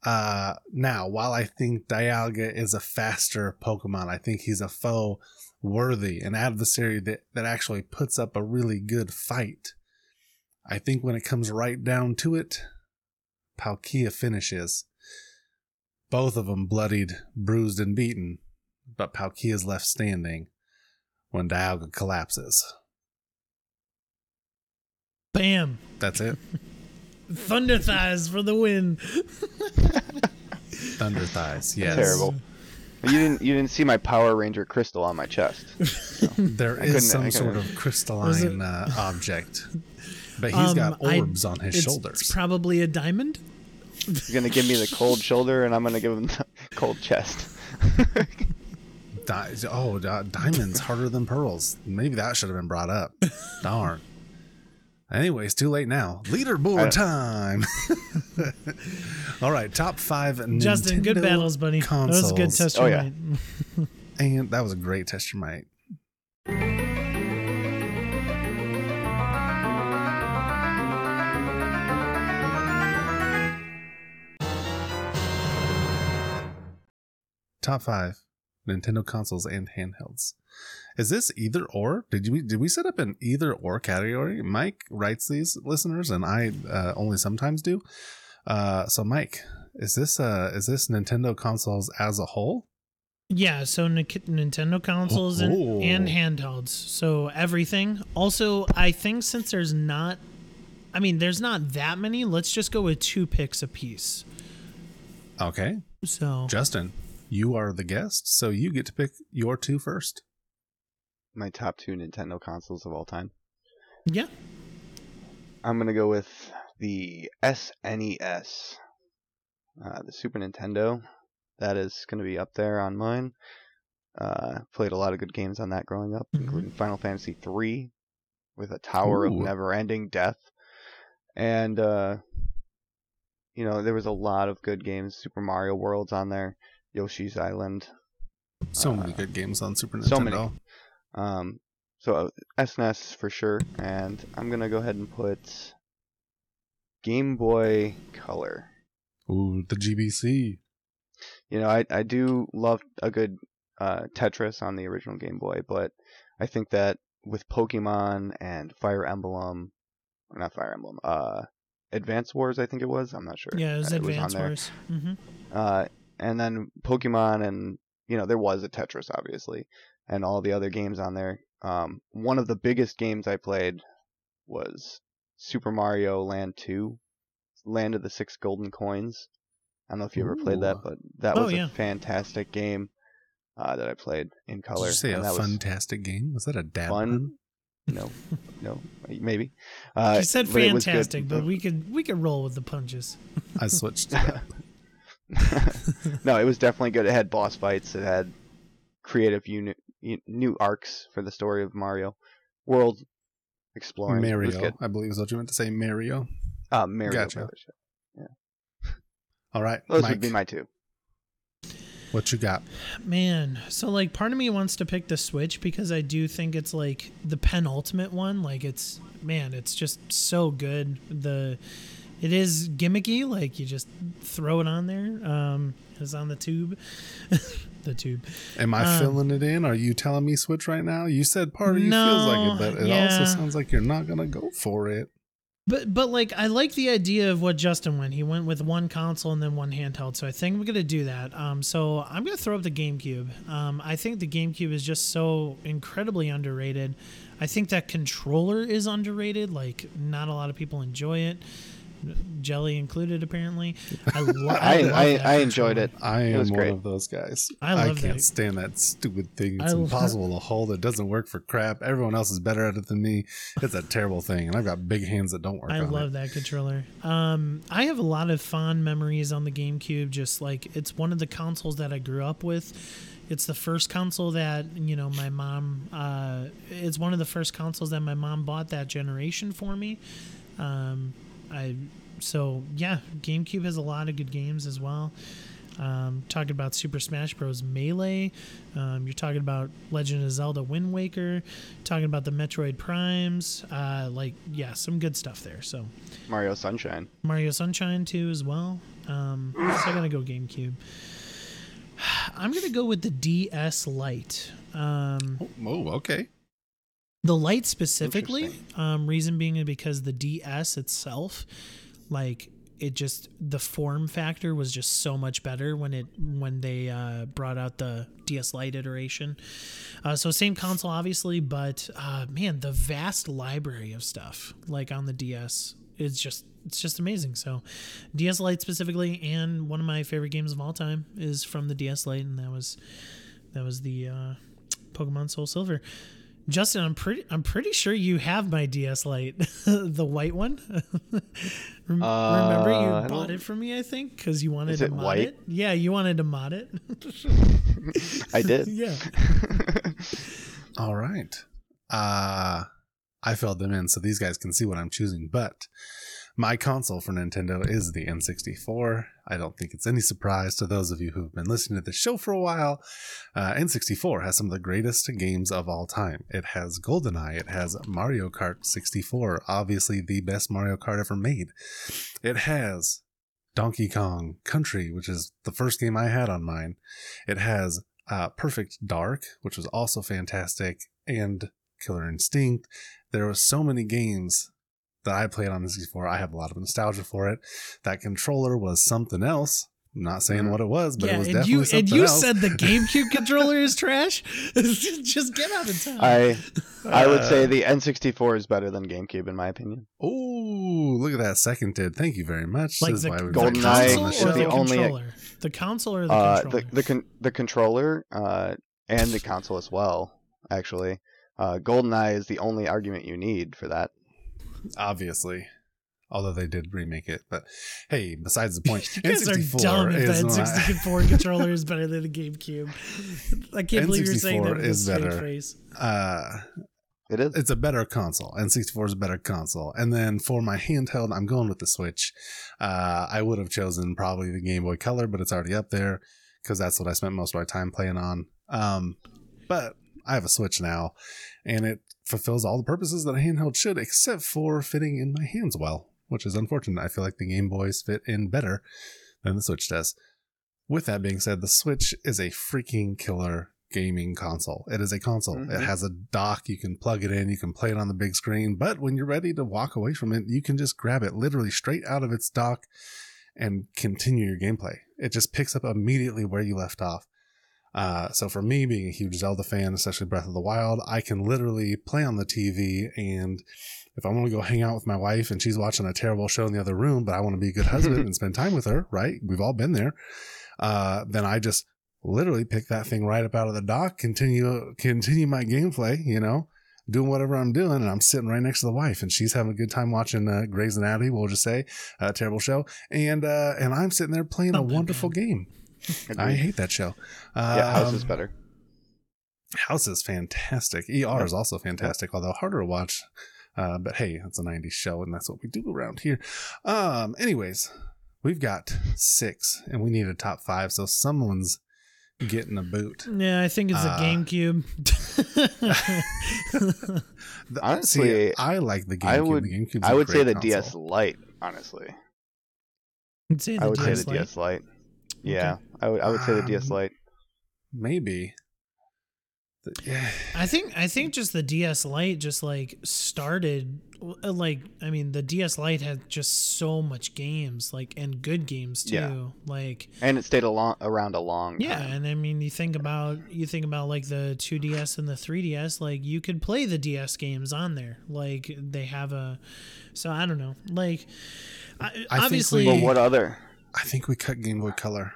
S2: Uh, now, while I think Dialga is a faster Pokemon, I think he's a foe worthy, an adversary that, that actually puts up a really good fight. I think when it comes right down to it, Palkia finishes. Both of them bloodied, bruised, and beaten, but Palkia is left standing when Dialga collapses.
S1: Bam!
S2: That's it. (laughs)
S1: Thunder thighs for the win. (laughs)
S2: Thunder thighs. Yes.
S3: Terrible. You didn't you didn't see my Power Ranger crystal on my chest.
S2: There
S3: couldn't-
S2: is some sort of crystalline uh, object, but he's
S1: Um,
S2: got
S1: I-
S2: orbs on his
S1: it's,
S2: shoulders.
S1: It's probably a diamond.
S3: You're gonna give me the cold (laughs) shoulder, and I'm gonna give him the (laughs) cold chest. (laughs)
S2: Di- oh, di- diamonds harder than pearls. Maybe that should have been brought up. Darn. Anyways, too late now. Leaderboard
S3: I-
S2: time. All right, top five.
S1: Justin, good battles, buddy. That was a good test.
S3: Oh, yeah.
S2: And that was a great test your might. Top five Nintendo consoles and handhelds. Is this either or? Did we did we set up an either or category? Mike writes these listeners, and I uh, only sometimes do. Uh, so Mike, is this uh is this Nintendo consoles as a whole?
S1: Yeah, so Nic- Nintendo consoles and,
S2: Oh.
S1: and handhelds. So everything. Also, I think since there's not, I mean, there's not that many, let's just go with two picks a piece.
S2: Okay,
S1: So,
S2: Justin, you are the guest, so you get to pick your two first.
S3: my top two Nintendo consoles of all time.
S1: yeah.
S3: I'm gonna go with the SNES, uh, the Super Nintendo. That is gonna be up there on mine. Uh, played a lot of good games on that growing up,
S1: Mhm.
S3: including Final Fantasy III, with a Tower of Never-Ending Death, and uh, you know there was a lot of good games. Super Mario World's on there, Yoshi's Island,
S2: So
S3: Uh,
S2: many good games on Super Nintendo.
S3: so many. Um, so uh, SNES for sure, and I'm gonna go ahead and put Game Boy Color.
S2: Ooh, the GBC.
S3: You know, I I do love a good uh, Tetris on the original Game Boy, but I think that with Pokemon and Fire Emblem, or not Fire Emblem, uh, Advance Wars, I think it was. I'm not sure.
S1: Yeah, it was
S3: uh,
S1: Advance
S3: on there.
S1: Wars. hmm
S3: Uh, and then Pokemon and you know there was a Tetris obviously, and all the other games on there. Um, one of the biggest games I played was Super Mario Land 2, Land of the Six Golden Coins. I don't know if you ever played that, but that
S1: Oh,
S3: was
S1: yeah.
S3: a fantastic game uh, that I played in color.
S2: Did you say
S3: and
S2: a
S3: that was
S2: fantastic game? Was that a dab
S3: fun. No, (laughs) no, maybe. Uh,
S1: She said
S3: but it was good.
S1: fantastic, but we could we could roll with the punches. (laughs)
S2: I switched. (laughs) it (laughs) up.
S3: no, it was definitely good. It had boss fights. It had creative uni- new arcs for the story of Mario, world exploring. It was
S2: Mario,
S3: good.
S2: I believe is what you meant to say. Mario.
S3: Uh, Mario
S2: Gotcha.
S3: Brothers.
S2: All right,
S3: Those
S2: Mike,
S3: would be my two.
S2: what you got?
S1: Man, so like part of me wants to pick the Switch because I do think it's like the penultimate one. Like it's man, it's just so good. The it is gimmicky, like you just throw it on there. Um it's on the tube. (laughs) the tube.
S2: Am I
S1: Um,
S2: filling it in? Are you telling me switch right now? You said part of you feels like it, but it
S1: yeah.
S2: also sounds like you're not gonna go for it.
S1: But but like I like the idea of what Justin went. He went with one console and then one handheld. So I think we're gonna do that. Um, so I'm gonna throw up the GameCube. Um, I think the GameCube is just so incredibly underrated. I think that controller is underrated. Like not a lot of people enjoy it. Jelly included, apparently. I, lo- (laughs) I,
S3: I, I, I enjoyed it.
S2: I
S3: It
S2: am
S3: was
S2: one
S3: great.
S2: of those guys.
S1: I love
S2: can't
S1: that.
S2: stand that stupid thing.
S1: I
S2: It's
S1: lo-
S2: impossible to hold. It doesn't work for crap. Everyone else is better at it than me. It's a terrible thing, and I've got big hands that don't work.
S1: I
S2: on
S1: love
S2: it.
S1: that controller. Um, I have a lot of fond memories on the GameCube. Just like it's one of the consoles that I grew up with. It's the first console that you know my mom. Uh, it's one of the first consoles that my mom bought that generation for me. Um, I so yeah, GameCube has a lot of good games as well. Um, talking about Super Smash Bros. Melee. Um, you're talking about Legend of Zelda Wind Waker. Talking about the Metroid Primes. Uh, like, yeah, some good stuff there. So
S3: Mario Sunshine.
S1: Mario Sunshine too as well. Um, so I gotta go GameCube. (sighs) I'm gonna go with the DS Lite. Um,
S2: Oh, okay.
S1: The light specifically um reason being because the ds itself like it just the form factor was just so much better when it when they uh, brought out the ds lite iteration. Uh, so same console obviously but uh, man the vast library of stuff like on the ds is just it's just amazing. So ds lite specifically and one of my favorite games of all time is from the ds lite and that was that was the uh, pokemon soul silver Justin, I'm pretty I'm pretty sure you have my DS Lite, (laughs) the white one. (laughs) Rem- Remember
S3: Uh,
S1: you bought it for me, I think, because you wanted to
S3: it
S1: mod
S3: white?
S1: it. Yeah, you wanted to mod it. (laughs)
S3: I did.
S1: yeah.
S2: All right. Uh I filled them in so these guys can see what I'm choosing, but my console for Nintendo is the N64. I don't think it's any surprise to those of you who've been listening to the show for a while. Uh, N64 has some of the greatest games of all time. It has GoldenEye, it has Mario Kart 64, obviously the best Mario Kart ever made. It has Donkey Kong Country, which is the first game I had on mine. It has uh, Perfect Dark, which was also fantastic, and Killer Instinct. There were so many games that I played on the 64. I have a lot of nostalgia for it. That controller was something else. I'm not saying
S3: Mhm.
S2: what it was, but
S1: yeah,
S2: it was
S1: and
S2: definitely
S1: you
S2: something
S1: and you
S2: else.
S1: said the (laughs) GameCube controller is trash. (laughs) Just get out of town.
S3: I I would say
S2: Uh,
S3: the N64 is better than GameCube in my opinion.
S2: Oh, look at that seconded. Thank you very much.
S1: like
S2: This is
S1: the,
S2: why we've
S1: the
S2: got
S3: GoldenEye
S2: Justin on
S1: console
S2: the
S1: or
S3: is
S1: the
S3: the only-
S1: controller. The console or the
S3: Uh,
S1: controller.
S3: the the con- the controller uh, and the console as well. Actually, uh, GoldenEye is the only argument you need for that.
S2: Obviously. Although they did remake it, but hey, besides the point, (laughs)
S1: you guys are
S2: N64
S1: dumb if
S2: is
S1: the N64 (laughs) controller is better than the GameCube. (laughs) I can't believe you're saying that
S2: N64
S1: with a
S2: is
S1: straight
S2: better.
S1: face.
S2: uh,
S3: It is.
S2: it's a better console. N64 is a better console. And then for my handheld, I'm going with the Switch. Uh, I would have chosen probably the Game Boy Color, but it's already up there because that's what I spent most of my time playing on. Um, but I have a Switch now, and it fulfills all the purposes that a handheld should, except for fitting in my hands well, which is unfortunate. I feel like the Game Boys fit in better than the Switch does. With that being said, the Switch is a freaking killer gaming console. It is a console. It
S3: Mhm.
S2: has a dock. You can plug it in. You can play it on the big screen. But when you're ready to walk away from it, you can just grab it literally straight out of its dock and continue your gameplay. It just picks up immediately where you left off. Uh, so for me, being a huge Zelda fan, especially Breath of the Wild, I can literally play on the TV and if I want to go hang out with my wife and she's watching a terrible show in the other room, but I want to be a good husband (laughs) and spend time with her, right? We've all been there. Uh, then I just literally pick that thing right up out of the dock, continue, continue my gameplay, you know, doing whatever I'm doing. And I'm sitting right next to the wife and she's having a good time watching, uh, Grey's Anatomy, we'll just say, a terrible show. And, uh, and I'm sitting there playing a wonderful
S1: bad.
S2: game. (laughs) I hate that show.
S3: yeah, House is
S2: Um,
S3: better.
S2: House is fantastic. ER
S3: Yep.
S2: is also fantastic, although harder to watch. Uh, but hey, it's a 90s show, and that's what we do around here. Um, anyways, we've got six, and we need a top five, so someone's getting a boot.
S1: Yeah, I think it's
S2: Uh,
S1: a GameCube. (laughs)
S2: The-
S3: Honestly,
S2: see, I like the GameCube.
S3: I would-
S2: the GameCube's
S3: I
S2: a
S3: would say the
S2: great
S3: DS. Lite. Honestly,
S1: I'd say the
S3: I would say the
S1: Lite.
S3: DS Lite. Yeah, I would. I would say the DS
S2: Um,
S3: Lite.
S2: Maybe. The- yeah.
S1: I think I think just the DS Lite just like started uh, like I mean the DS Lite had just so much games like and good games too.
S3: Yeah.
S1: Like
S3: And it stayed a long, around a long
S1: yeah,
S3: time.
S1: and I mean you think about you think about like the 2DS and the 3DS like you could play the DS games on there. Like they have a so I don't know. Like I,
S2: think
S1: obviously
S2: we-
S3: But what other?
S2: I think we cut Game Boy Color.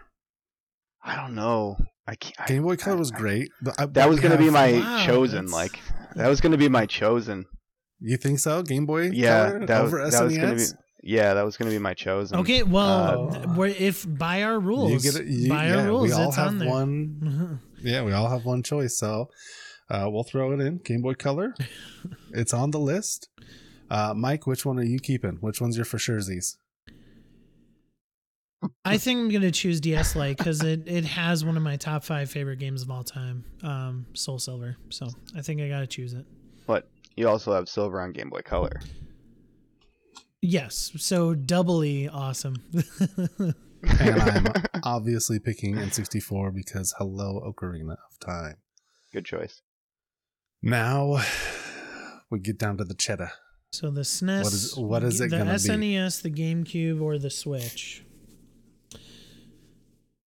S3: I don't know. I can't.
S2: Game Boy Color
S3: I-
S2: was
S3: I-
S2: great. But I,
S3: That was gonna be my
S1: Wow,
S3: chosen.
S1: that's-
S3: Like (laughs) that was gonna be my chosen.
S2: You think so? Game Boy
S3: Yeah,
S2: Color
S3: that, was-
S2: over
S3: that was gonna be. Yeah, that was gonna be my chosen.
S1: Okay, well,
S2: Uh,
S1: th- if by our rules,
S2: You get it. You,
S1: by
S2: yeah,
S1: our rules,
S2: we all
S1: it's
S2: have
S1: on there.
S2: one. (laughs) Yeah, we all have one choice. So uh, we'll throw it in. Game Boy Color. (laughs) it's on the list. Uh, Mike, which one are you keeping? Which one's your for sure surezies?
S1: I think I'm gonna choose DS Lite because it, it has one of my top five favorite games of all time, um, Soul Silver. So I think I gotta choose it.
S3: But you also have silver on Game Boy Color.
S1: Yes, so doubly awesome.
S2: and I'm (laughs) obviously picking N64 because hello, Ocarina of Time.
S3: Good choice.
S2: Now we get down to the cheddar.
S1: so the SNES,
S2: What is- what is it
S1: the
S2: gonna be?
S1: The SNES, the GameCube, or the Switch?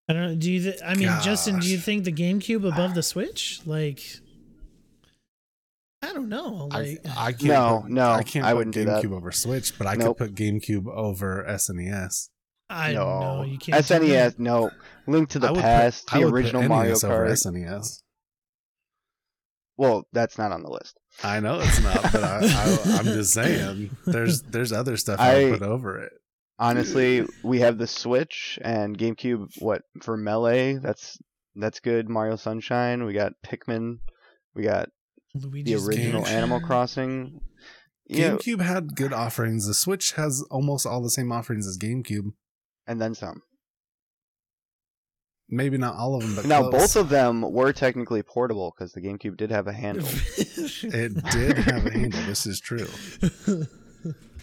S1: I don't know. Do you? Th- I mean, Justin, do you think the GameCube above the Switch? Like, I don't know.
S2: I,
S1: Like,
S2: I can't
S3: No,
S2: put,
S3: no,
S2: I can't
S3: I
S2: put
S3: wouldn't do that.
S2: GameCube over Switch, but I
S3: Nope.
S2: could put GameCube over E SNES.
S1: I
S3: no,
S1: know. You can't. do
S3: SNES. No, Link to the
S2: I
S3: Past,
S2: put, I
S3: the
S2: would put
S3: original Mario
S2: NES over
S3: Kart.
S2: SNES.
S3: Well, that's not on the list.
S2: I know it's not, but I, I, I'm just (laughs) saying. There's there's other stuff I,
S3: I-
S2: put over it.
S3: Honestly, we have the Switch and GameCube. What for Melee? That's that's good. Mario Sunshine. We got Pikmin. We got the original
S1: Mansion.
S3: Animal Crossing. Yeah,
S2: GameCube had good offerings. The Switch has almost all the same offerings as GameCube.
S3: and then some.
S2: Maybe not all of them, but
S3: Now,
S2: close.
S3: both of them were technically portable because the GameCube did have a handle.
S2: it did have a handle. This is true. (laughs)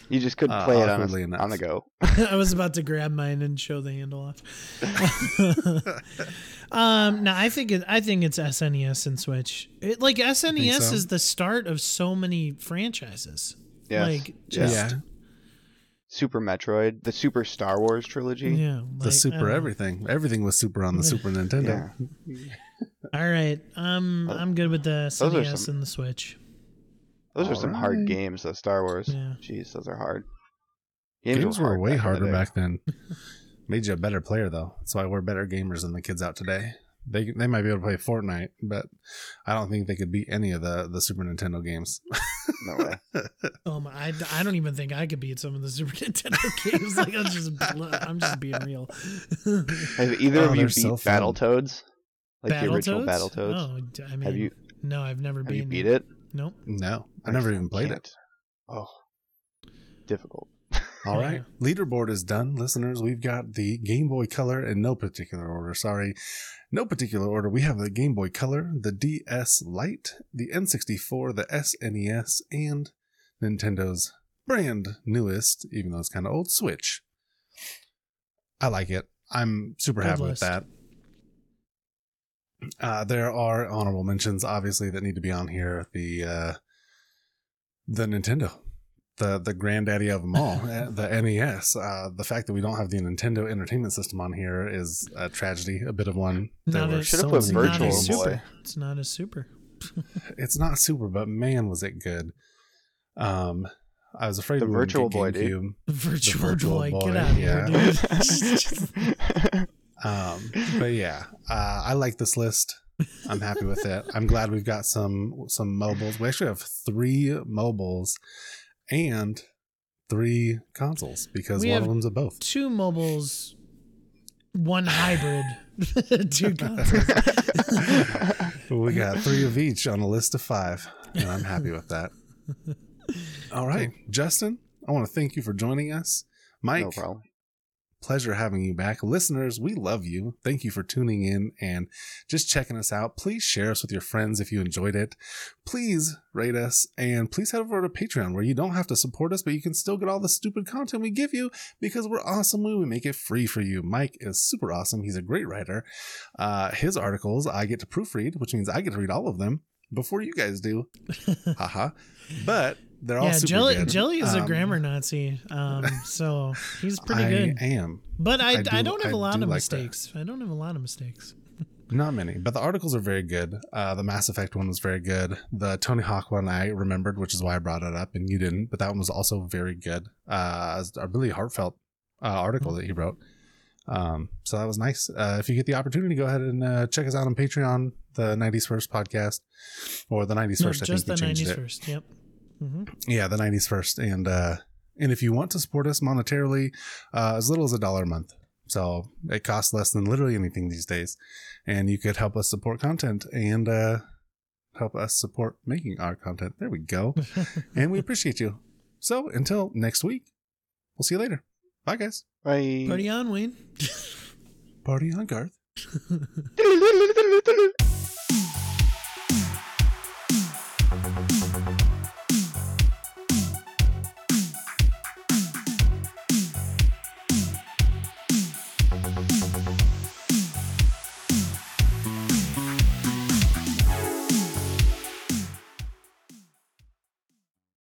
S3: You just couldn't
S2: Uh,
S3: play it on, a, on the go. (laughs) (laughs)
S1: I was about to grab mine and show the handle off. (laughs) um, no, I think it, I think it's SNES and Switch. It, like SNES
S2: so?
S1: is the start of so many franchises.
S3: Yes.
S1: Like just
S2: yeah,
S3: Super Metroid, the Super Star Wars trilogy.
S1: yeah,
S2: the
S1: like, I
S2: super
S1: don't
S2: everything. Everything was super on the Super Nintendo.
S3: Yeah.
S1: All right, um, I'm good with the SNES
S3: some-
S1: and the Switch.
S3: Those are some hard games, though. Star Wars.
S1: Yeah.
S3: Jeez, those are hard.
S2: Games were way
S3: back in the
S2: harder back then. (laughs) Made you a better player though. That's why we're better gamers than the kids out today. They they might be able to play Fortnite, but I don't think they could beat any of the the Super Nintendo games.
S3: No way. (laughs)
S1: Um, I, I don't even think I could beat some of the Super (laughs) Nintendo games. Like I'm just I'm just being real.
S3: Have either
S2: Oh,
S3: of you
S2: they're
S3: beat
S2: so fun.
S3: Battletoads? Like the original
S1: Battletoads?
S3: Battletoads?
S1: Oh, d- I mean,
S3: have you
S1: no, I've never
S3: have
S1: beaten
S3: you beat it?
S1: Nope.
S2: no, I never even played it.
S3: Can't. Oh, difficult. (laughs)
S2: All right. Yeah. Leaderboard is done. Listeners, we've got the Game Boy Color in no particular order. Sorry. No particular order. We have the Game Boy Color, the DS Lite, the N64, the SNES, and Nintendo's brand newest, even though it's kind of old, Switch. I like it. I'm super
S1: Good
S2: happy with that. Uh, there are honorable mentions, obviously, that need to be on here. The uh, the Nintendo, the the granddaddy of them all, uh, (laughs) the NES. Uh, the fact that we don't have the Nintendo Entertainment System on here is a tragedy, a bit of one. There
S1: Not
S2: were
S1: as,
S3: Should've
S2: so
S3: put
S1: it's not
S3: Virtual. Boy.
S1: super. It's not as super. (laughs)
S2: It's not super, but man, was it good. Um, I was afraid
S3: The
S2: we wouldn't
S3: Virtual
S2: get
S3: Boy, dude.
S2: GameCube.
S1: Virtual,
S2: Virtual
S1: Boy,
S2: Boy,
S1: get out of
S2: yeah.
S1: here, dude. (laughs)
S2: Um, but yeah, uh, I like this list. I'm happy with it. I'm glad we've got some some mobiles. We actually have three mobiles and three consoles because
S1: We
S2: one of them's a both.
S1: Two mobiles, one hybrid, (laughs) two (laughs) consoles.
S2: we got three of each on a list of five, and I'm happy with that. (laughs) All right, Justin, I want to thank you for joining us. Mike,
S3: no problem.
S2: Pleasure having you back. Listeners, we love you. Thank you for tuning in and just checking us out. Please share us with your friends if you enjoyed it. Please rate us and please head over to Patreon where you don't have to support us, but you can still get all the stupid content we give you because we're awesome. We make it free for you. Mike is super awesome. He's a great writer. Uh, his articles I get to proofread, which means I get to read all of them before you guys do. (laughs) Haha. But they're all
S1: yeah,
S2: super
S1: Jelly
S2: good.
S1: Jelly is a
S2: Um,
S1: grammar Nazi, um, (laughs) so he's pretty
S2: I
S1: good.
S2: I am.
S1: But I,
S2: I
S1: I,
S2: do-
S1: don't have a
S2: I
S1: lot of
S2: like that.
S1: mistakes. I don't have a lot of mistakes. (laughs)
S2: Not many, but the articles are very good. Uh, the Mass Effect one was very good. The Tony Hawk one I remembered, which is why I brought it up, and you didn't. But that one was also very good. Uh, a really heartfelt uh, article that he wrote. Um, so that was nice. Uh, if you get the opportunity, go ahead and uh, check us out on Patreon, the '90s First podcast, or the '90s
S1: No,
S2: First. I
S1: just
S2: think
S1: the '90s
S2: it.
S1: first. Yep. Hmm
S2: Yeah, the '90s First, and uh, and if you want to support us monetarily, uh, as little as a dollar a month. So it costs less than literally anything these days, and you could help us support content and uh, help us support making our content. There we go, (laughs) and we appreciate you. So until next week, we'll see you later. Bye, guys.
S3: Bye.
S1: Party on, Wayne.
S2: Party on, Garth.
S3: Bye. (laughs)